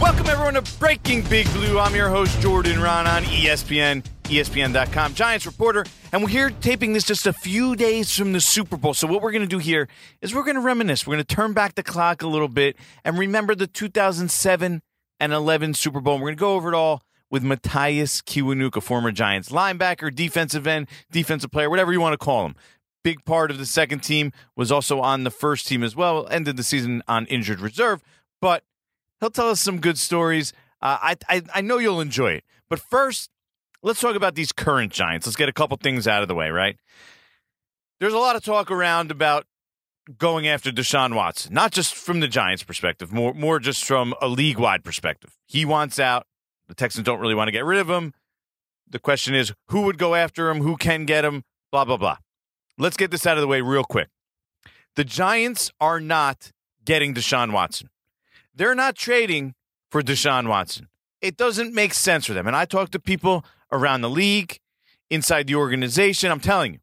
Welcome, everyone, to Breaking Big Blue. I'm your host, Jordan Raanan ESPN, ESPN.com, Giants reporter. And we're here taping this just a few days from the Super Bowl. So, what we're going to do here is we're going to reminisce. We're going to turn back the clock a little bit and remember the 2007 and 11 Super Bowl. And we're going to go over it all with Mathias Kiwanuka, former Giants linebacker, defensive end, defensive player, whatever you want to call him. Big part of the second team was also on the first team as well. Ended the season on injured reserve, but he'll tell us some good stories. Uh, I, I I know you'll enjoy it. But first, let's talk about these current Giants. Let's get a couple things out of the way, right? There's a lot of talk around about going after Deshaun Watson, not just from the Giants' perspective, more more just from a league wide perspective. He wants out. The Texans don't really want to get rid of him. The question is, who would go after him? Who can get him? Blah blah blah. Let's get this out of the way real quick. The Giants are not getting Deshaun Watson. They're not trading for Deshaun Watson. It doesn't make sense for them. And I talk to people around the league, inside the organization. I'm telling you,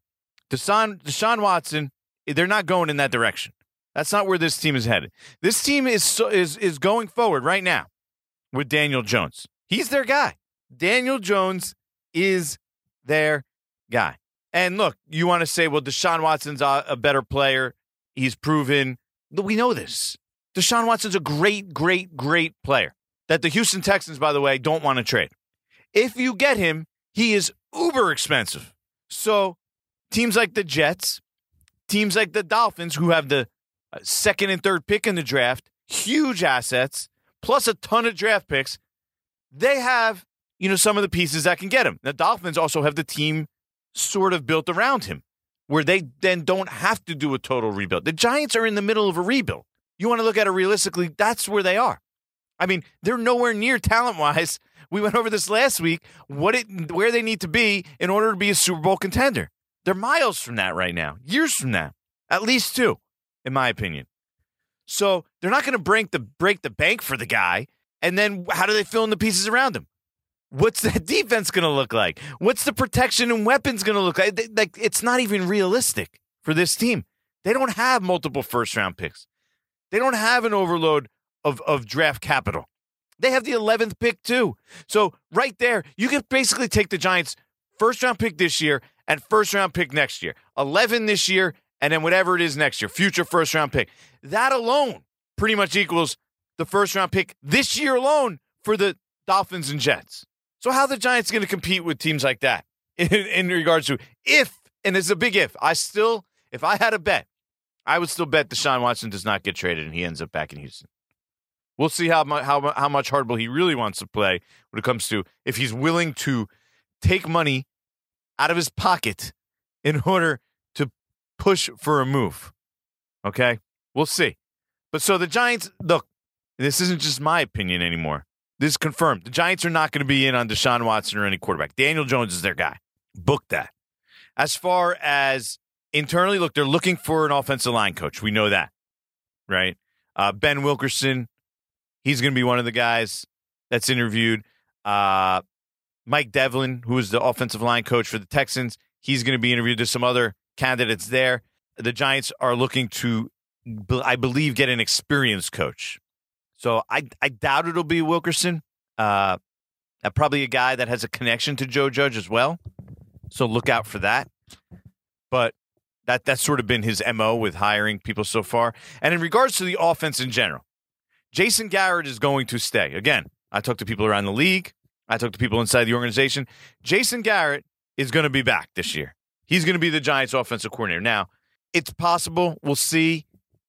Deshaun, Deshaun Watson, they're not going in that direction. That's not where this team is headed. This team is so, is is going forward right now with Daniel Jones. He's their guy. Daniel Jones is their guy. And look, you want to say, well, Deshaun Watson's a, a better player. He's proven. We know this. Deshaun Watson's a great, great, great player that the Houston Texans, by the way, don't want to trade. If you get him, he is uber expensive. So teams like the Jets, teams like the Dolphins, who have the uh, second and third pick in the draft, huge assets, plus a ton of draft picks, they have, you know, some of the pieces that can get him. The Dolphins also have the team sort of built around him where they then don't have to do a total rebuild. The Giants are in the middle of a rebuild. You want to look at it realistically, that's where they are. I mean, they're nowhere near talent wise. We went over this last week. What it where they need to be in order to be a Super Bowl contender. They're miles from that right now. Years from that. At least two, in my opinion. So they're not going to break the break the bank for the guy. And then how do they fill in the pieces around him? What's that defense going to look like? What's the protection and weapons going to look like? Like it's not even realistic for this team. They don't have multiple first round picks. They don't have an overload of, of draft capital. They have the 11th pick too. So right there, you can basically take the Giants first round pick this year and first round pick next year. 11 this year and then whatever it is next year, future first round pick. That alone pretty much equals the first round pick this year alone for the Dolphins and Jets. So how the Giants going to compete with teams like that in, in regards to if and it's a big if. I still if I had a bet, I would still bet Deshaun Watson does not get traded and he ends up back in Houston. We'll see how much how, how much hardball he really wants to play when it comes to if he's willing to take money out of his pocket in order to push for a move. Okay, we'll see. But so the Giants look. This isn't just my opinion anymore. This is confirmed. The Giants are not going to be in on Deshaun Watson or any quarterback. Daniel Jones is their guy. Book that. As far as internally, look, they're looking for an offensive line coach. We know that, right? Uh, ben Wilkerson, he's going to be one of the guys that's interviewed. Uh, Mike Devlin, who is the offensive line coach for the Texans, he's going to be interviewed. There's some other candidates there. The Giants are looking to, I believe, get an experienced coach. So I, I doubt it'll be Wilkerson. Uh, probably a guy that has a connection to Joe Judge as well. So look out for that. But that that's sort of been his MO with hiring people so far. And in regards to the offense in general, Jason Garrett is going to stay. Again, I talked to people around the league. I talked to people inside the organization. Jason Garrett is going to be back this year. He's going to be the Giants offensive coordinator. Now, it's possible. We'll see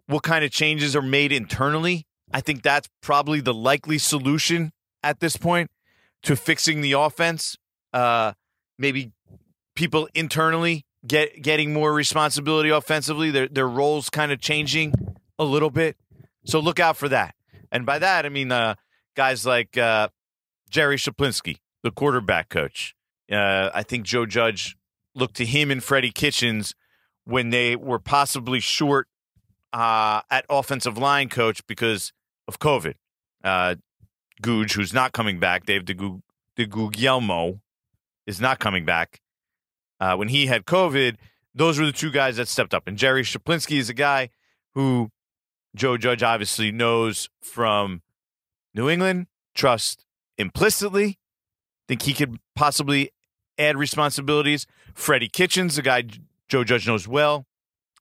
what kind of changes are made internally. I think that's probably the likely solution at this point to fixing the offense. Uh, maybe people internally get getting more responsibility offensively. Their their roles kind of changing a little bit. So look out for that. And by that, I mean uh, guys like uh, Jerry Schuplinski, the quarterback coach. Uh, I think Joe Judge looked to him and Freddie Kitchens when they were possibly short uh, at offensive line coach because of COVID. Uh, Googe, who's not coming back, Dave DeGuglielmo is not coming back. Uh, when he had COVID, those were the two guys that stepped up. And Jerry Schuplinski is a guy who Joe Judge obviously knows from New England, trust implicitly. Think he could possibly add responsibilities. Freddie Kitchens, a guy Joe Judge knows well,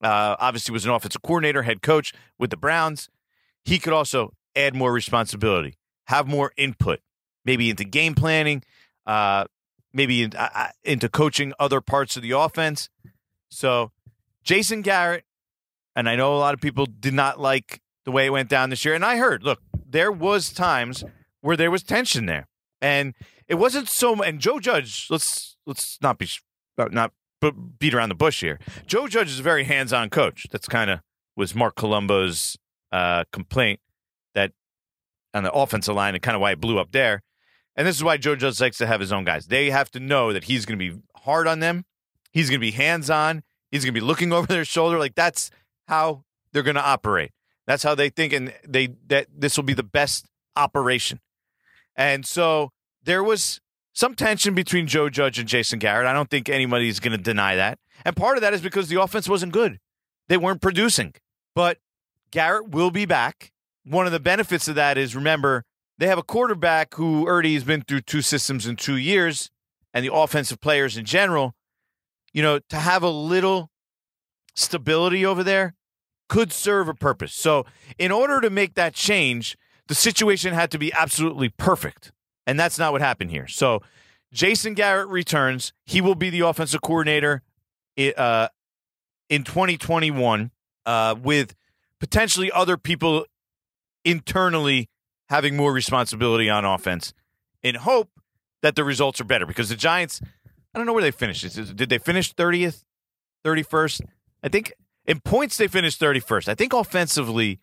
uh, obviously was an offensive coordinator, head coach with the Browns. He could also add more responsibility, have more input, maybe into game planning, uh, maybe in, uh, uh into coaching other parts of the offense. So, Jason Garrett, and I know a lot of people did not like the way it went down this year. And I heard, look, there was times where there was tension there, and it wasn't so. And Joe Judge, let's let's not be uh, not beat around the bush here. Joe Judge is a very hands-on coach. That's kind of was Marc Colombo's uh, complaint that on the offensive line and kind of why it blew up there. And this is why Joe Judge likes to have his own guys. They have to know that he's going to be hard on them. He's going to be hands-on. He's going to be looking over their shoulder. Like that's how they're going to operate. That's how they think, and they that this will be the best operation. And so there was some tension between Joe Judge and Jason Garrett. I don't think anybody's going to deny that. And part of that is because the offense wasn't good. They weren't producing. But Garrett will be back. One of the benefits of that is remember, they have a quarterback who already has been through two systems in two years, and the offensive players in general, you know, to have a little stability over there could serve a purpose. So, in order to make that change, the situation had to be absolutely perfect. And that's not what happened here. So Jason Garrett returns. He will be the offensive coordinator uh, in 2021 uh, with potentially other people internally having more responsibility on offense in hope that the results are better because the Giants, I don't know where they finished. Did they finish 30th, 31st? I think in points they finished 31st. I think offensively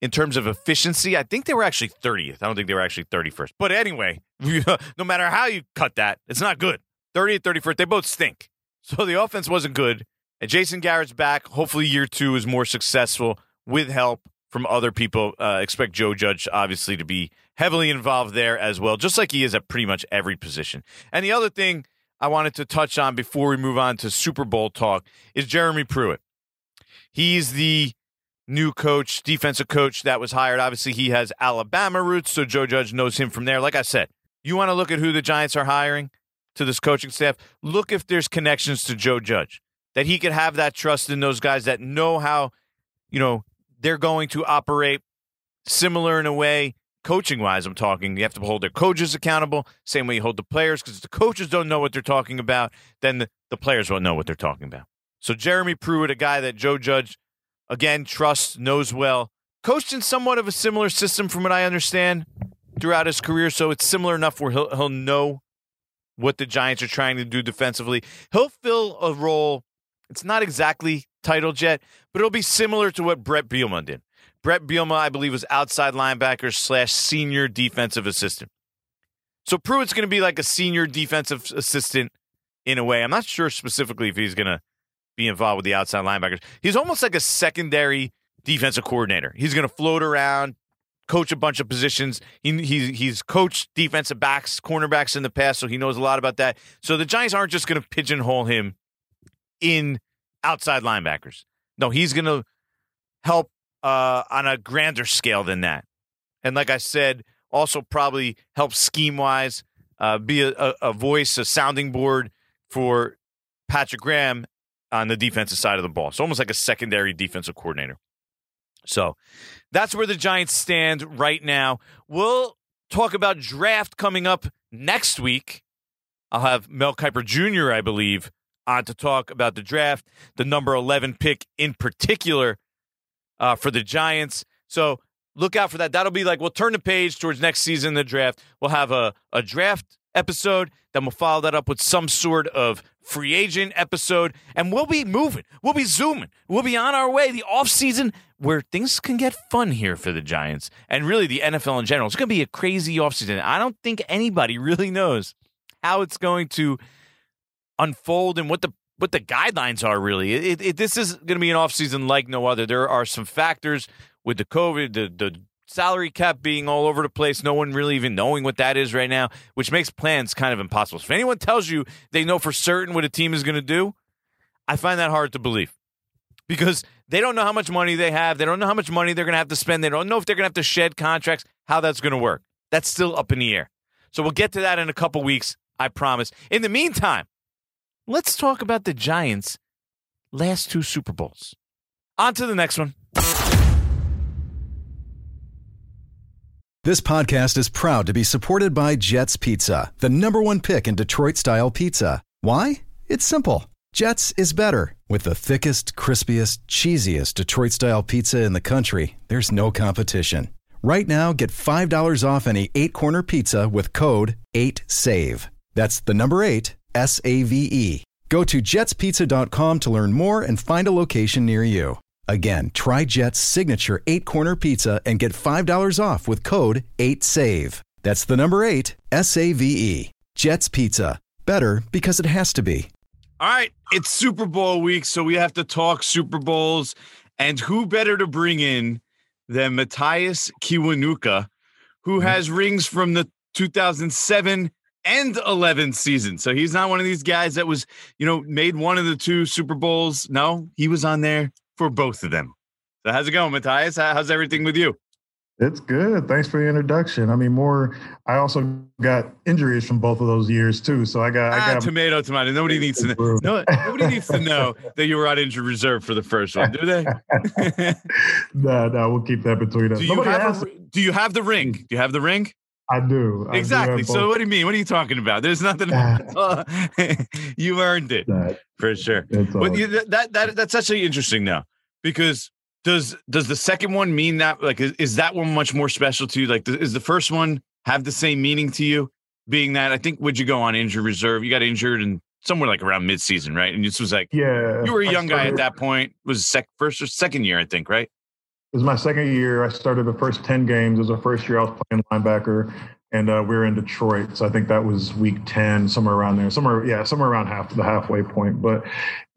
in terms of efficiency, I think they were actually 30th. I don't think they were actually 31st. But anyway, no matter how you cut that, it's not good. 30th, 31st, they both stink. So the offense wasn't good. And Jason Garrett's back. Hopefully, year two is more successful with help from other people. Uh, expect Joe Judge, obviously, to be heavily involved there as well, just like he is at pretty much every position. And the other thing I wanted to touch on before we move on to Super Bowl talk is Jeremy Pruitt. He's the new coach, defensive coach that was hired. Obviously, he has Alabama roots, so Joe Judge knows him from there. Like I said, you want to look at who the Giants are hiring to this coaching staff, look if there's connections to Joe Judge, that he could have that trust in those guys that know how, you know, they're going to operate similar in a way. Coaching wise, I'm talking. You have to hold their coaches accountable, same way you hold the players, because if the coaches don't know what they're talking about, then the, the players won't know what they're talking about. So Jeremy Pruitt, a guy that Joe Judge Again, trusts, knows well. Coached in somewhat of a similar system, from what I understand, throughout his career. So it's similar enough where he'll, he'll know what the Giants are trying to do defensively. He'll fill a role. It's not exactly titled yet, but it'll be similar to what Brett Bielema did. Brett Bielema, I believe, was outside linebacker slash senior defensive assistant. So Pruitt's going to be like a senior defensive assistant in a way. I'm not sure specifically if he's going to be involved with the outside linebackers. He's almost like a secondary defensive coordinator. He's going to float around, coach a bunch of positions. He, he's he's coached defensive backs, cornerbacks in the past, so he knows a lot about that. So the Giants aren't just going to pigeonhole him in outside linebackers. No, he's going to help uh, on a grander scale than that. And like I said, also probably help scheme wise, uh, be a, a, voice, a sounding board for Patrick Graham on the defensive side of the ball. So almost like a secondary defensive coordinator. So that's where the Giants stand right now. We'll talk about draft coming up next week. I'll have Mel Kiper Jr., I believe, on to talk about the draft, the number 11 pick in particular uh, for the Giants. So look out for that. That'll be like we'll turn the page towards next season, the draft. We'll have a, a draft episode. Then we'll follow that up with some sort of free agent episode, and we'll be moving. We'll be zooming. We'll be on our way. The offseason where things can get fun here for the Giants and really the NFL in general. It's going to be a crazy offseason. I don't think anybody really knows how it's going to unfold and what the what the guidelines are really. It, it, this is going to be an offseason like no other. There are some factors with the COVID, the, the salary cap being all over the place, no one really even knowing what that is right now, which makes plans kind of impossible. If anyone tells you they know for certain what a team is going to do, I find that hard to believe because they don't know how much money they have. They don't know how much money they're going to have to spend. They don't know if they're going to have to shed contracts, how that's going to work. That's still up in the air. So we'll get to that in a couple weeks, I promise. In the meantime, let's talk about the Giants' last two Super Bowls. On to the next one. This podcast is proud to be supported by Jets Pizza, the number one pick in Detroit style pizza. Why? It's simple. Jets is better. With the thickest, crispiest, cheesiest Detroit style pizza in the country, there's no competition. Right now, get $5 off any eight corner pizza with code 8SAVE. That's the number eight, S A V E. Go to jetspizza.com to learn more and find a location near you. Again, try Jet's signature eight corner pizza and get $5 off with code 8SAVE. That's the number eight, S A V E. Jet's Pizza. Better because it has to be. All right, it's Super Bowl week, so we have to talk Super Bowls. And who better to bring in than Mathias Kiwanuka, who mm-hmm. has rings from the 2007 and 11 season. So he's not one of these guys that was, you know, made one of the two Super Bowls. No, he was on there for both of them. So how's it going, Mathias? How's everything with you? It's good. Thanks for the introduction. I mean, more. I also got injuries from both of those years too. So I got, ah, I got tomato, tomato. Nobody needs to know. No, nobody needs to know that you were on injured reserve for the first one, do they? no, no, we'll keep that between us. Do you, have, a, do you have the ring? Do you have the ring? I do. Exactly. Do so what do you mean? What are you talking about? There's nothing. you earned it that, for sure. But you, that that that's actually interesting now because does does the second one mean that like is, is that one much more special to you? Like is the first one have the same meaning to you? Being that I think would you go on injured reserve? You got injured and somewhere like around midseason, right? And this was like yeah, you were a young guy at that point. It was sec first or second year, I think, right? It was my second year. I started the first 10 games. It was the first year I was playing linebacker, and uh, we were in Detroit. So I think that was week 10, somewhere around there, somewhere, yeah, somewhere around half the halfway point. But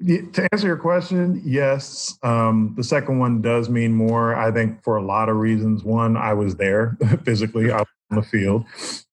to answer your question, yes, um, the second one does mean more, I think, for a lot of reasons. One, I was there physically, I was on the field.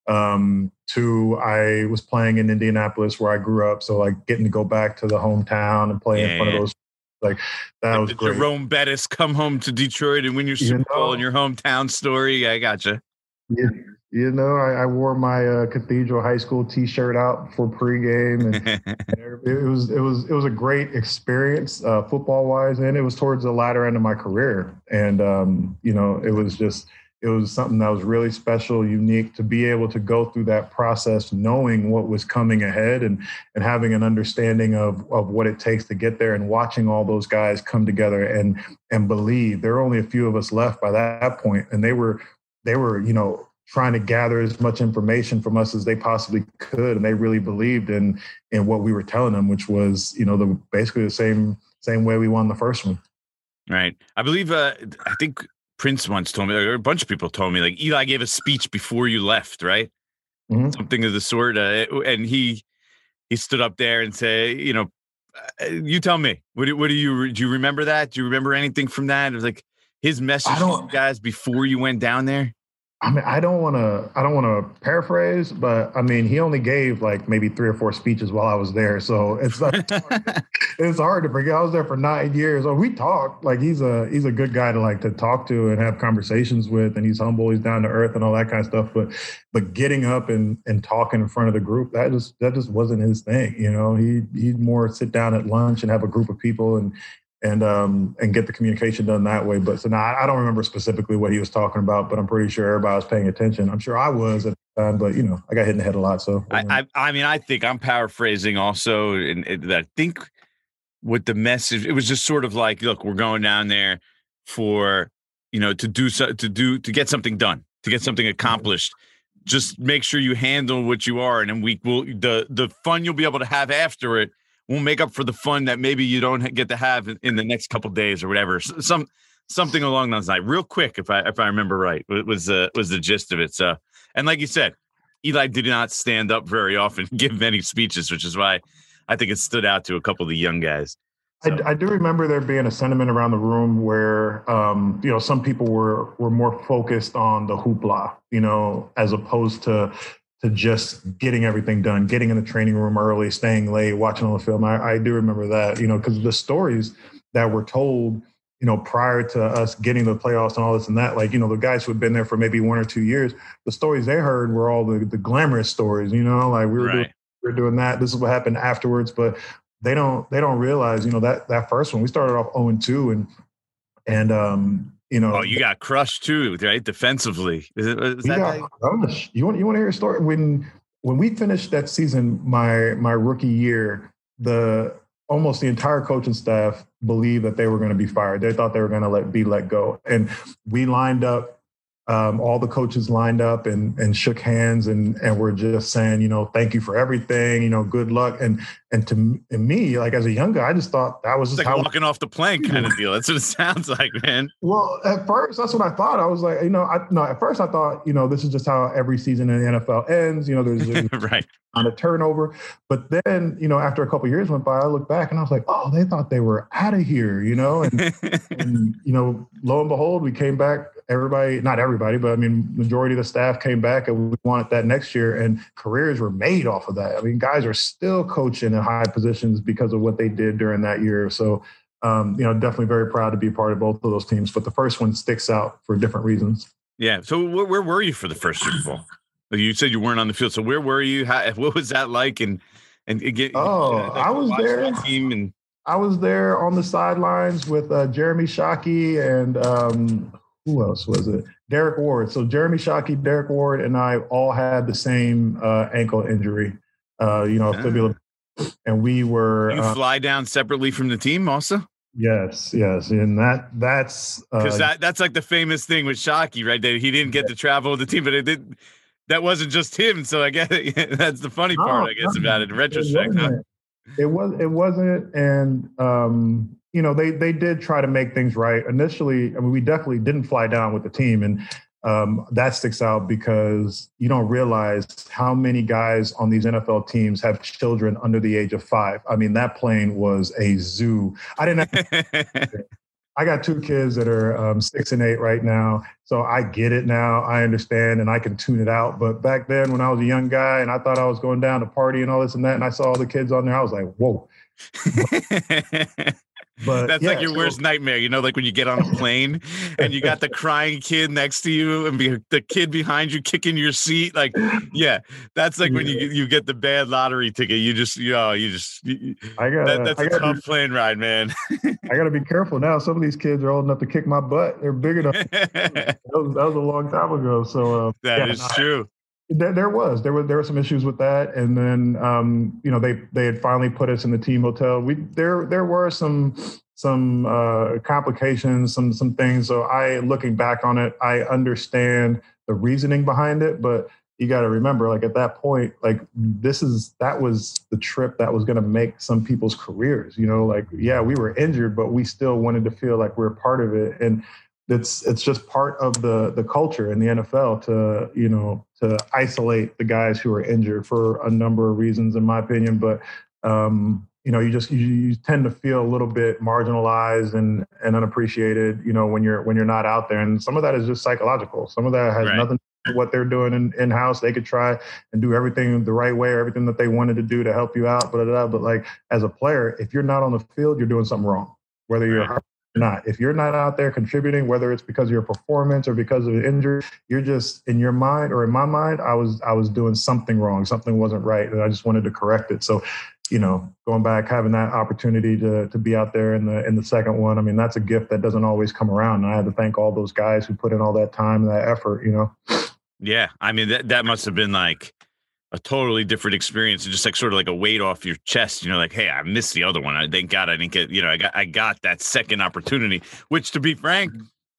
Um, two, I was playing in Indianapolis where I grew up. So, like, getting to go back to the hometown and play yeah, in front of those like that like was great. Jerome Bettis come home to Detroit and win your Super you know, Bowl in your hometown story. I gotcha. Yeah, you know, I, I wore my uh, Cathedral High School T-shirt out for pregame, and, it was it was it was a great experience uh, football wise, and it was towards the latter end of my career, and um, you know, it was just it was something that was really special, unique to be able to go through that process, knowing what was coming ahead and and having an understanding of of what it takes to get there, and watching all those guys come together and and believe. There are only a few of us left by that point, and they were they were you know trying to gather as much information from us as they possibly could, and they really believed in in what we were telling them, which was you know the basically the same same way we won the first one. Right. I believe. Uh, I think Prince once told me, or a bunch of people told me, like Eli gave a speech before you left, right? Mm-hmm. Something of the sort. Uh, and he he stood up there and said, you know, uh, you tell me, what do, what do you do? You remember that? Do you remember anything from that? It was like his message to you guys before you went down there. I mean, I don't want to, I don't want to paraphrase, but I mean, he only gave like maybe three or four speeches while I was there, so it's like, it's hard to forget. I was there for nine years. Oh, we talked like he's a he's a good guy to like to talk to and have conversations with, and he's humble, he's down to earth, and all that kind of stuff. But but getting up and and talking in front of the group, that just that just wasn't his thing. You know, he he'd more sit down at lunch and have a group of people and and um and get the communication done that way. But so now I, I, don't remember specifically what he was talking about, but I'm pretty sure everybody was paying attention. I'm sure I was at the time, but you know, I got hit in the head a lot. So I I, I mean, I think I'm paraphrasing also, and I think with the message, it was just sort of like, look, we're going down there for you know to do so to do to get something done, to get something accomplished. Just make sure you handle what you are, and then we will the the fun you'll be able to have after it we'll make up for the fun that maybe you don't get to have in, in the next couple days or whatever. Some something along those lines. Real quick, if I if I remember right, was uh, was the gist of it. So, and like you said, Eli did not stand up very often, give many speeches, which is why I think it stood out to a couple of the young guys. So. I, I, do remember there being a sentiment around the room where, um, you know, some people were were more focused on the hoopla, you know, as opposed to to just getting everything done, getting in the training room early, staying late, watching all the film. I, I do remember that, you know, because the stories that were told, you know, prior to us getting the playoffs and all this and that, like, you know, the guys who had been there for maybe one or two years, the stories they heard were all the, the glamorous stories, you know, like we were right. doing we are doing that. This is what happened afterwards. But they don't they don't realize, you know, that that first one we started off 0 and 2 and and um, you know Oh, you got crushed too, right? Defensively. Is it is that crushed. You want you want to hear a story? When when we finished that season, my my rookie year, the almost the entire coaching staff believed that they were going to be fired. They thought they were going to let be let go. And we lined up um, all the coaches lined up and and shook hands and and were just saying, you know, thank you for everything, you know, good luck. And and to and me, like as a young guy, I just thought that was just like walking off the plane kind of deal. That's what it sounds like, man. Well, at first, that's what I thought. I was like, you know, I no, at first I thought, you know, this is just how every season in the NFL ends. You know, there's right on a turnover. But then, you know, after a couple years went by, I looked back and I was like, oh, they thought they were out of here, you know, and, and you know, lo and behold, we came back everybody, not everybody, but I mean, majority of the staff came back and we wanted that next year and careers were made off of that. I mean, guys are still coaching in high positions because of what they did during that year. So, um, you know, definitely very proud to be a part of both of those teams, but the first one sticks out for different reasons. Yeah. So where, where were you for the first Super Bowl? You said you weren't on the field. So where were you? How, what was that like? And, and get, oh, I was there. Team and I was there on the sidelines with uh, Jeremy Shockey and um, who else was it? Derrick Ward. So Jeremy Shockey, Derrick Ward, and I all had the same uh, ankle injury. Uh, you know, fibula, and we were. You uh, fly down separately from the team, also. Yes, yes, and that that's because uh, that that's like the famous thing with Shockey, right? That he didn't get yeah. to travel with the team, but it did. That wasn't just him, so I guess that's the funny part, I guess, about it in retrospect. It, huh? it was. It wasn't, and um, you know, they they did try to make things right. Initially, I mean, we definitely didn't fly down with the team, and um, that sticks out because you don't realize how many guys on these NFL teams have children under the age of five. I mean, that plane was a zoo. I didn't. Have, I got two kids that are um, six and eight right now, so I get it now. I understand and I can tune it out. But back then, when I was a young guy and I thought I was going down to party and all this and that, and I saw all the kids on there, I was like, "Whoa!" But that's yeah, like your worst nightmare, you know, like when you get on a plane and you got the crying kid next to you and be, the kid behind you kicking your seat. Like, yeah, that's like yeah. when you you get the bad lottery ticket. You just, you know, you just, you, I got that, that's I a tough be, plane ride, man. I got to be careful now. Some of these kids are old enough to kick my butt. They're big enough. that, was, that was a long time ago. So uh, that yeah, is true. There, there, was there were there were some issues with that, and then um, you know they they had finally put us in the team hotel. We there there were some some uh, complications, some some things. So I looking back on it, I understand the reasoning behind it, but you got to remember, like at that point, like this is that was the trip that was going to make some people's careers. You know, like yeah, we were injured, but we still wanted to feel like we are part of it, and it's it's just part of the the culture in the NFL to you know to isolate the guys who are injured for a number of reasons, in my opinion. But um, you know, you just you, you tend to feel a little bit marginalized and and unappreciated. You know, when you're when you're not out there, and some of that is just psychological. Some of that has right. nothing to do with what they're doing in, in house. They could try and do everything the right way, or everything that they wanted to do to help you out. But but like as a player, if you're not on the field, you're doing something wrong. Whether you're right not. If you're not out there contributing, whether it's because of your performance or because of an injury, you're just in your mind or in my mind, I was I was doing something wrong. Something wasn't right, and I just wanted to correct it. So, you know, going back, having that opportunity to to be out there in the in the second one, I mean, that's a gift that doesn't always come around. And I had to thank all those guys who put in all that time and that effort. You know. Yeah, I mean that that must have been like a totally different experience and just like sort of like a weight off your chest. You know, like, hey, I missed the other one. I thank God I didn't get, you know, I got I got that second opportunity, which to be frank,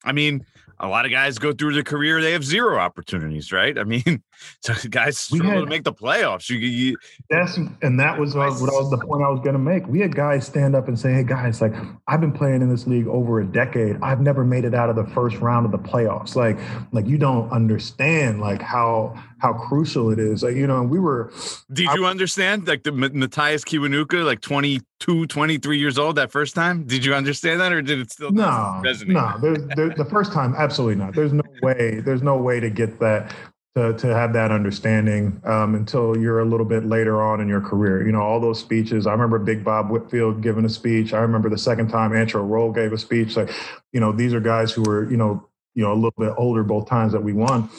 I mean, a lot of guys go through their career, they have zero opportunities, right? I mean, so guys struggle had, to make the playoffs. You, you, that's and that was what, what was the point I was going to make. We had guys stand up and say, "Hey, guys, like I've been playing in this league over a decade. I've never made it out of the first round of the playoffs. Like, like you don't understand like how how crucial it is. Like, you know, we were. Did I, you understand like the Mathias Kiwanuka, like 22, 23 years old that first time? Did you understand that, or did it still no, resonate? No, there's, there's, the first time, absolutely not. There's no way. There's no way to get that to, to have that understanding um, until you're a little bit later on in your career. You know, all those speeches. I remember Big Bob Whitfield giving a speech. I remember the second time Antrel Rolle gave a speech. Like, you know, these are guys who were, you know, you know, a little bit older both times that we won.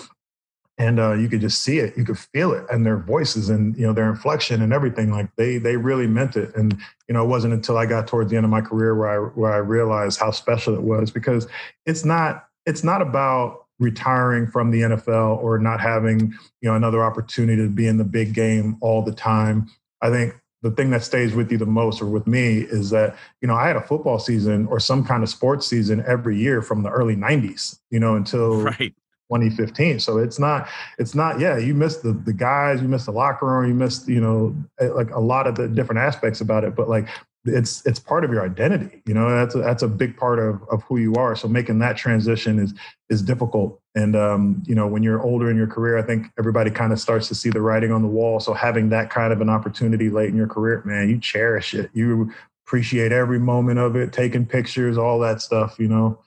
And uh, you could just see it, you could feel it, and their voices and you know their inflection and everything. Like they they really meant it. And you know, it wasn't until I got towards the end of my career where I where I realized how special it was because it's not it's not about retiring from the NFL or not having you know another opportunity to be in the big game all the time. I think the thing that stays with you the most or with me is that you know I had a football season or some kind of sports season every year from the early 90s you know until right. 2015 so it's not it's not yeah you missed the the guys you missed the locker room you missed you know eh, like a lot of the different aspects about it but like it's it's part of your identity you know that's a, that's a big part of of who you are. So making that transition is is difficult. And um, you know when you're older in your career i think everybody kind of starts to see the writing on the wall. So having that kind of an opportunity late in your career man you cherish it. You appreciate every moment of it taking pictures all that stuff you know?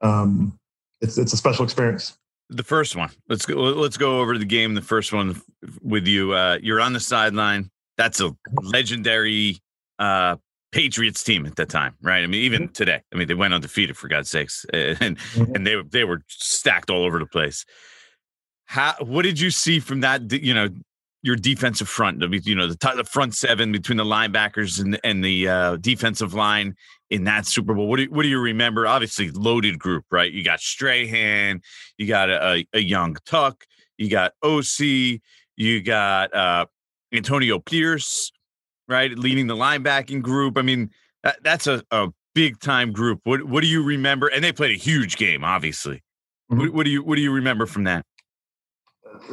Um, it's it's a special experience. The first one. Let's go let's go over the game the first one with you. Uh, you're on the sideline. That's a legendary uh, Patriots team at that time, right? I mean, even mm-hmm. today, I mean, they went undefeated for God's sakes, and mm-hmm. and they they were stacked all over the place. How what did you see from that? You know, your defensive front, you know, the, the front seven between the linebackers and and the uh, defensive line in that Super Bowl. What do you, what do you remember? Obviously, loaded group, right? You got Strahan, you got a, a young Tuck, you got Osi, you got uh, Antonio Pierce right? Leading the linebacking group. I mean, that, that's a, a big time group. What what do you remember? And they played a huge game, obviously. Mm-hmm. What, what, do you what do you remember from that?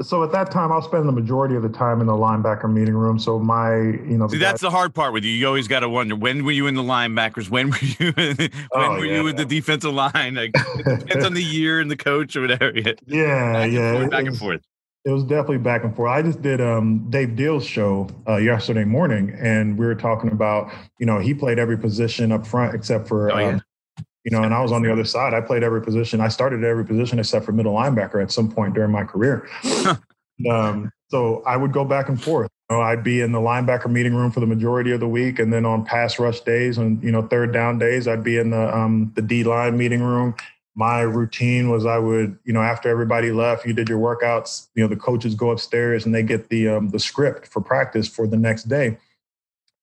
So at that time, I'll spend the majority of the time in the linebacker meeting room. So my, you know, See, that's the hard part with you. You always got to wonder when were you in the linebackers? When were you? when oh, were yeah, you with the defensive line? Like, it depends on the year and the coach or whatever. Yeah, back yeah, forth, back and forth. It was definitely back and forth. I just did um, Dave Diehl's show uh, yesterday morning, and we were talking about, you know, he played every position up front except for, oh, yeah. um, you know, and I was on the other side. I played every position. I started every position except for middle linebacker at some point during my career. um, so I would go back and forth. You know, I'd be in the linebacker meeting room for the majority of the week, and then on pass rush days and you know third down days, I'd be in the um, the D line meeting room my routine was I would, you know, after everybody left, you did your workouts, you know, the coaches go upstairs and they get the um, the script for practice for the next day.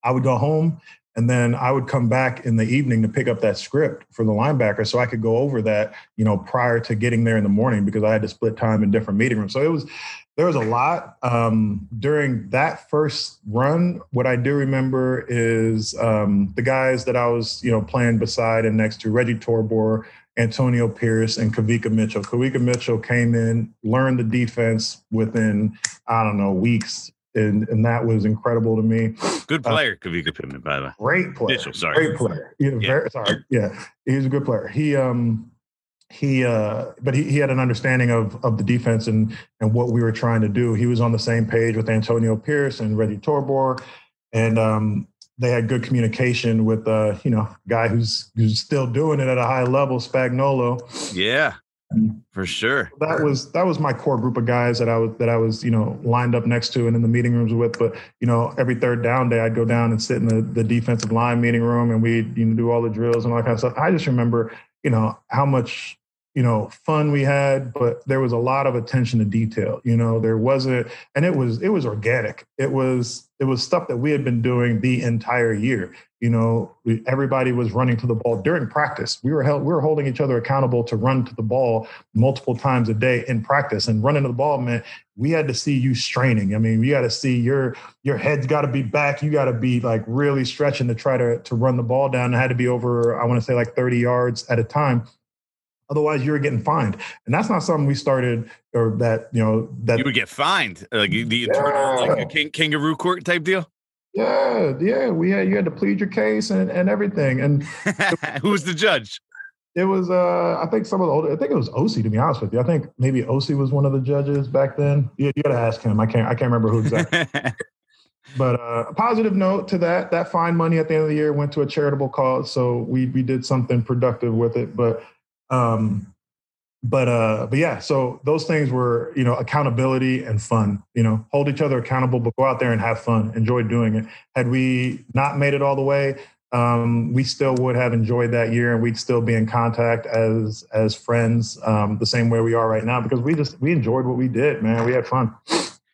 I would go home and then I would come back in the evening to pick up that script for the linebacker so I could go over that, you know, prior to getting there in the morning because I had to split time in different meeting rooms. So it was there was a lot um, during that first run. What I do remember is um, the guys that I was, you know, playing beside and next to Reggie Torbor, Antonio Pierce and Kawika Mitchell. Kawika Mitchell came in, learned the defense within, I don't know, weeks. And, and that was incredible to me. Good uh, player, uh, Kavika Pittman, by the way. Great player. Mitchell, sorry. Great player. yeah. Very, sorry. Yeah. He's a good player. He um he uh but he, he had an understanding of of the defense and and what we were trying to do. He was on the same page with Antonio Pierce and Reggie Torbor. And um they had good communication with uh, you know, guy who's who's still doing it at a high level, Spagnuolo. Yeah. For sure. That was that was my core group of guys that I was that I was, you know, lined up next to and in the meeting rooms with. But, you know, every third down day I'd go down and sit in the, the defensive line meeting room and we'd, you know, do all the drills and all that kind of stuff. I just remember, you know, how much you know fun we had but there was a lot of attention to detail you know there wasn't and it was it was organic. It was it was stuff that we had been doing the entire year you know we, everybody was running to the ball during practice. We were held, we were holding each other accountable to run to the ball multiple times a day in practice and running to the ball meant we had to see you straining. I mean you got to see your your head's got to be back. You got to be like really stretching to try to to run the ball down. It had to be over i want to say like 30 yards at a time Otherwise, you were getting fined, and that's not something we started or that you know that you would get fined, like the eternal, yeah. like a king, kangaroo court type deal. Yeah, yeah, we had you had to plead your case and, and everything. And who was the judge? It was uh I think some of the older I think it was Osi to be honest with you. I think maybe Osi was one of the judges back then. Yeah, you gotta ask him. I can't I can't remember who exactly. but uh, a positive note to that, that fine money at the end of the year went to a charitable cause. So we we did something productive with it. But um but uh but yeah so those things were you know accountability and fun you know hold each other accountable but go out there and have fun enjoy doing it. Had we not made it all the way um, we still would have enjoyed that year and we'd still be in contact as as friends um, the same way we are right now because we just we enjoyed what we did man. We had fun.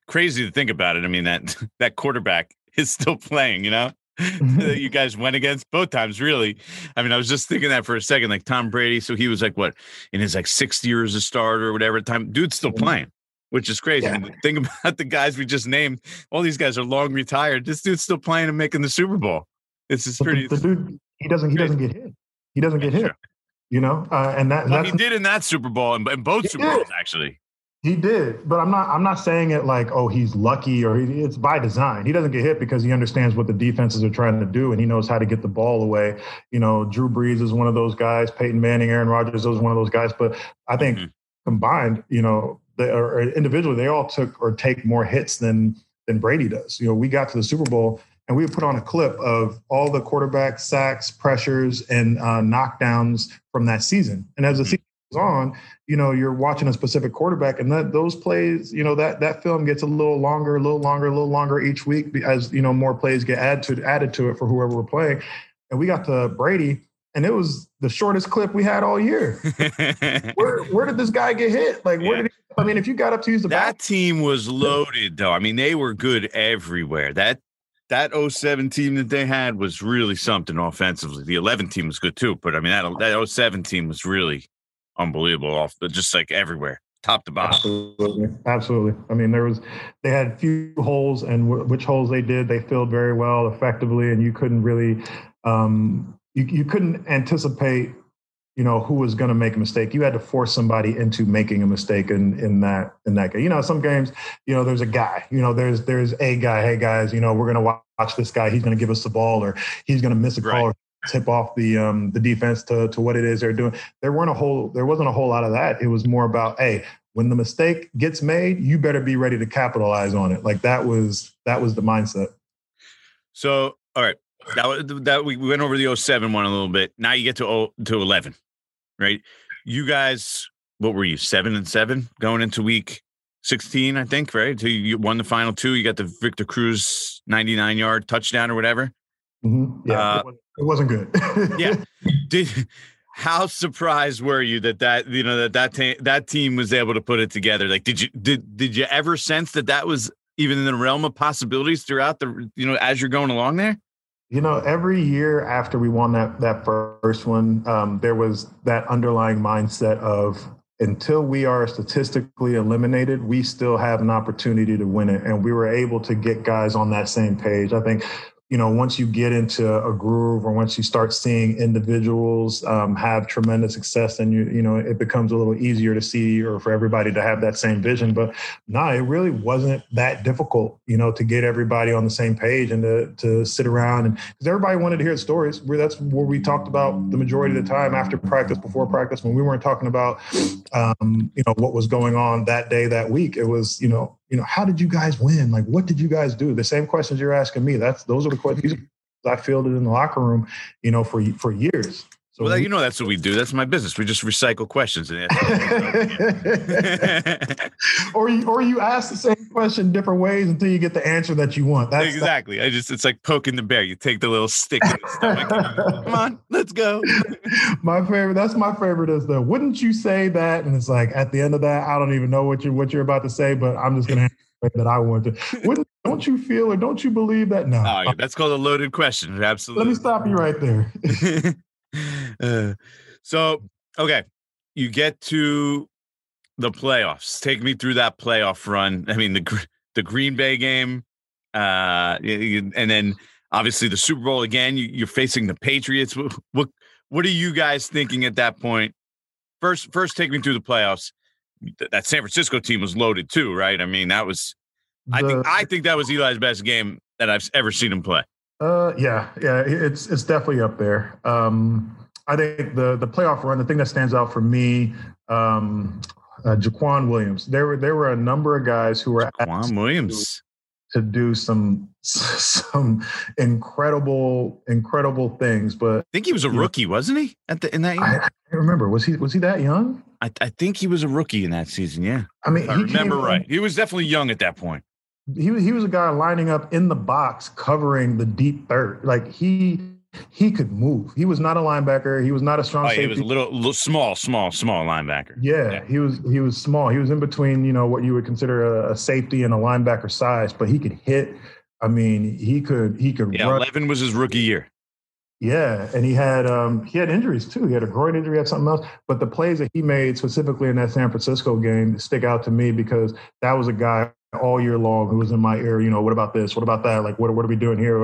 Crazy to think about it. I mean that that quarterback is still playing you know. That you guys went against both times really. I mean i was just thinking that for a second like tom brady so he was like what in his like sixth year as a starter or whatever time dude's still Mm-hmm. playing which is crazy. Yeah. And think about the guys we just named all these guys are long retired this dude's still playing and making the super bowl. This is pretty the, the dude he doesn't he doesn't get hit. He doesn't get hit you know uh, and that well, he did in that super bowl and, and both super did. bowls actually He did, but I'm not. I'm not saying it like, oh, he's lucky or he, it's by design. He doesn't get hit because he understands what the defenses are trying to do and he knows how to get the ball away. You know, Drew Brees is one of those guys. Peyton Manning, Aaron Rodgers is one of those guys. But I think Mhm. combined, you know, they, or, individually, they all took or take more hits than than Brady does. You know, we got to the Super Bowl and we put on a clip of all the quarterback sacks, pressures, and uh, knockdowns from that season. And as the Mhm. On, you know, you're watching a specific quarterback, and that those plays, you know, that that film gets a little longer, a little longer, a little longer each week as you know more plays get added to added to it for whoever we're playing. And we got to Brady, and it was the shortest clip we had all year. Where where did this guy get hit? Like where Yeah. did he? I mean, if you got up to use the that back, team was loaded though i mean they were good everywhere that that 07 team that they had was really something offensively the 11 team was good too but i mean that that 07 team was really unbelievable off but just like everywhere top to bottom Absolutely, absolutely. I mean, there was they had few holes, and w- which holes they did, they filled very well, effectively, and you couldn't really, um, you you couldn't anticipate, you know, who was going to make a mistake. You had to force somebody into making a mistake in in that in that game. You know, some games, you know, there's a guy, you know, there's there's a guy. Hey guys, you know, we're going to watch this guy. He's going to give us the ball, or he's going to miss a Right. call. Or, tip off the um the defense to to what it is they're doing. There weren't a whole there wasn't a whole lot of that. It was more about hey when the mistake gets made, you better be ready to capitalize on it. Like that was that was the mindset. so all right. That was that we we went over the 07 one a little bit. Now you get to oh, to 11 right? You guys what were you seven and seven going into week 16 i think right? So you won the final two. You got the victor cruz 99 yard touchdown or whatever. Mhm. Yeah, Uh, it, wasn't, good. yeah. did how surprised were you that that you know that that ta- that team was able to put it together like did you did did you ever sense that that was even in the realm of possibilities throughout the you know as you're going along there You know, every year after we won that that first one, um, there was that underlying mindset of until we are statistically eliminated, we still have an opportunity to win it, and we were able to get guys on that same page. I think. You know, once you get into a groove, or once you start seeing individuals um, have tremendous success, then you you know it becomes a little easier to see, or for everybody to have that same vision. But no, it really wasn't that difficult, you know, to get everybody on the same page and to to sit around and because everybody wanted to hear the stories. Where that's where we talked about the majority of the time after practice, before practice, when we weren't talking about, um, you know, what was going on that day, that week. It was, you know, you know, how did you guys win? Like, what did you guys do? The same questions you're asking me. That's those are the questions mm-hmm. I fielded in the locker room, you know, for for years. So well you know that's what we do that's my business we just recycle questions and answer. or you or you ask the same question different ways until you get the answer that you want. That's exactly i just it's like poking the bear you take the little stick in the come on let's go my favorite. That's my favorite. Is the wouldn't you say that? And it's like at the end of that, I don't even know what you what you're about to say, but I'm just gonna say that I want to. Wouldn't don't you feel or don't you believe that? No. oh, yeah, that's called a loaded question Absolutely. Let me stop you right there. uh, so okay, you get to the playoffs. Take me through that playoff run. I mean the the Green Bay game, uh, and then obviously the Super Bowl again. You, you're facing the Patriots. What, what what are you guys thinking at that point? point first first take me through the playoffs. That San Francisco team was loaded too, right? I mean, that was the, I think I think that was Eli's best game that I've ever seen him play. Uh, yeah, yeah, it's it's definitely up there. Um, I think the the playoff run, the thing that stands out for me, um, uh, Jacquian Williams. There were there were a number of guys who were Jacquian Williams to do some some incredible incredible things. But I think he was a rookie, know, wasn't he? At the in that year, I, I remember. Was he was he that young? I, I think he was a rookie in that season. Yeah, I mean, I remember right. He was definitely young at that point. He he was a guy lining up in the box, covering the deep third. Like he he could move. He was not a linebacker. He was not a strong. Oh, he was a little, little, small, small, small linebacker. Yeah, yeah, he was. He was small. He was in between, you know, what you would consider a, a, safety and a linebacker size, but he could hit. I mean, he could. He could. Yeah, run. eleven was his rookie year. Yeah, and he had um, he had injuries too. He had a groin injury, had something else. But the plays that he made specifically in that San Francisco game stick out to me because that was a guy all year long who was in my ear, you know, what about this? What about that? Like, what, what are we doing here?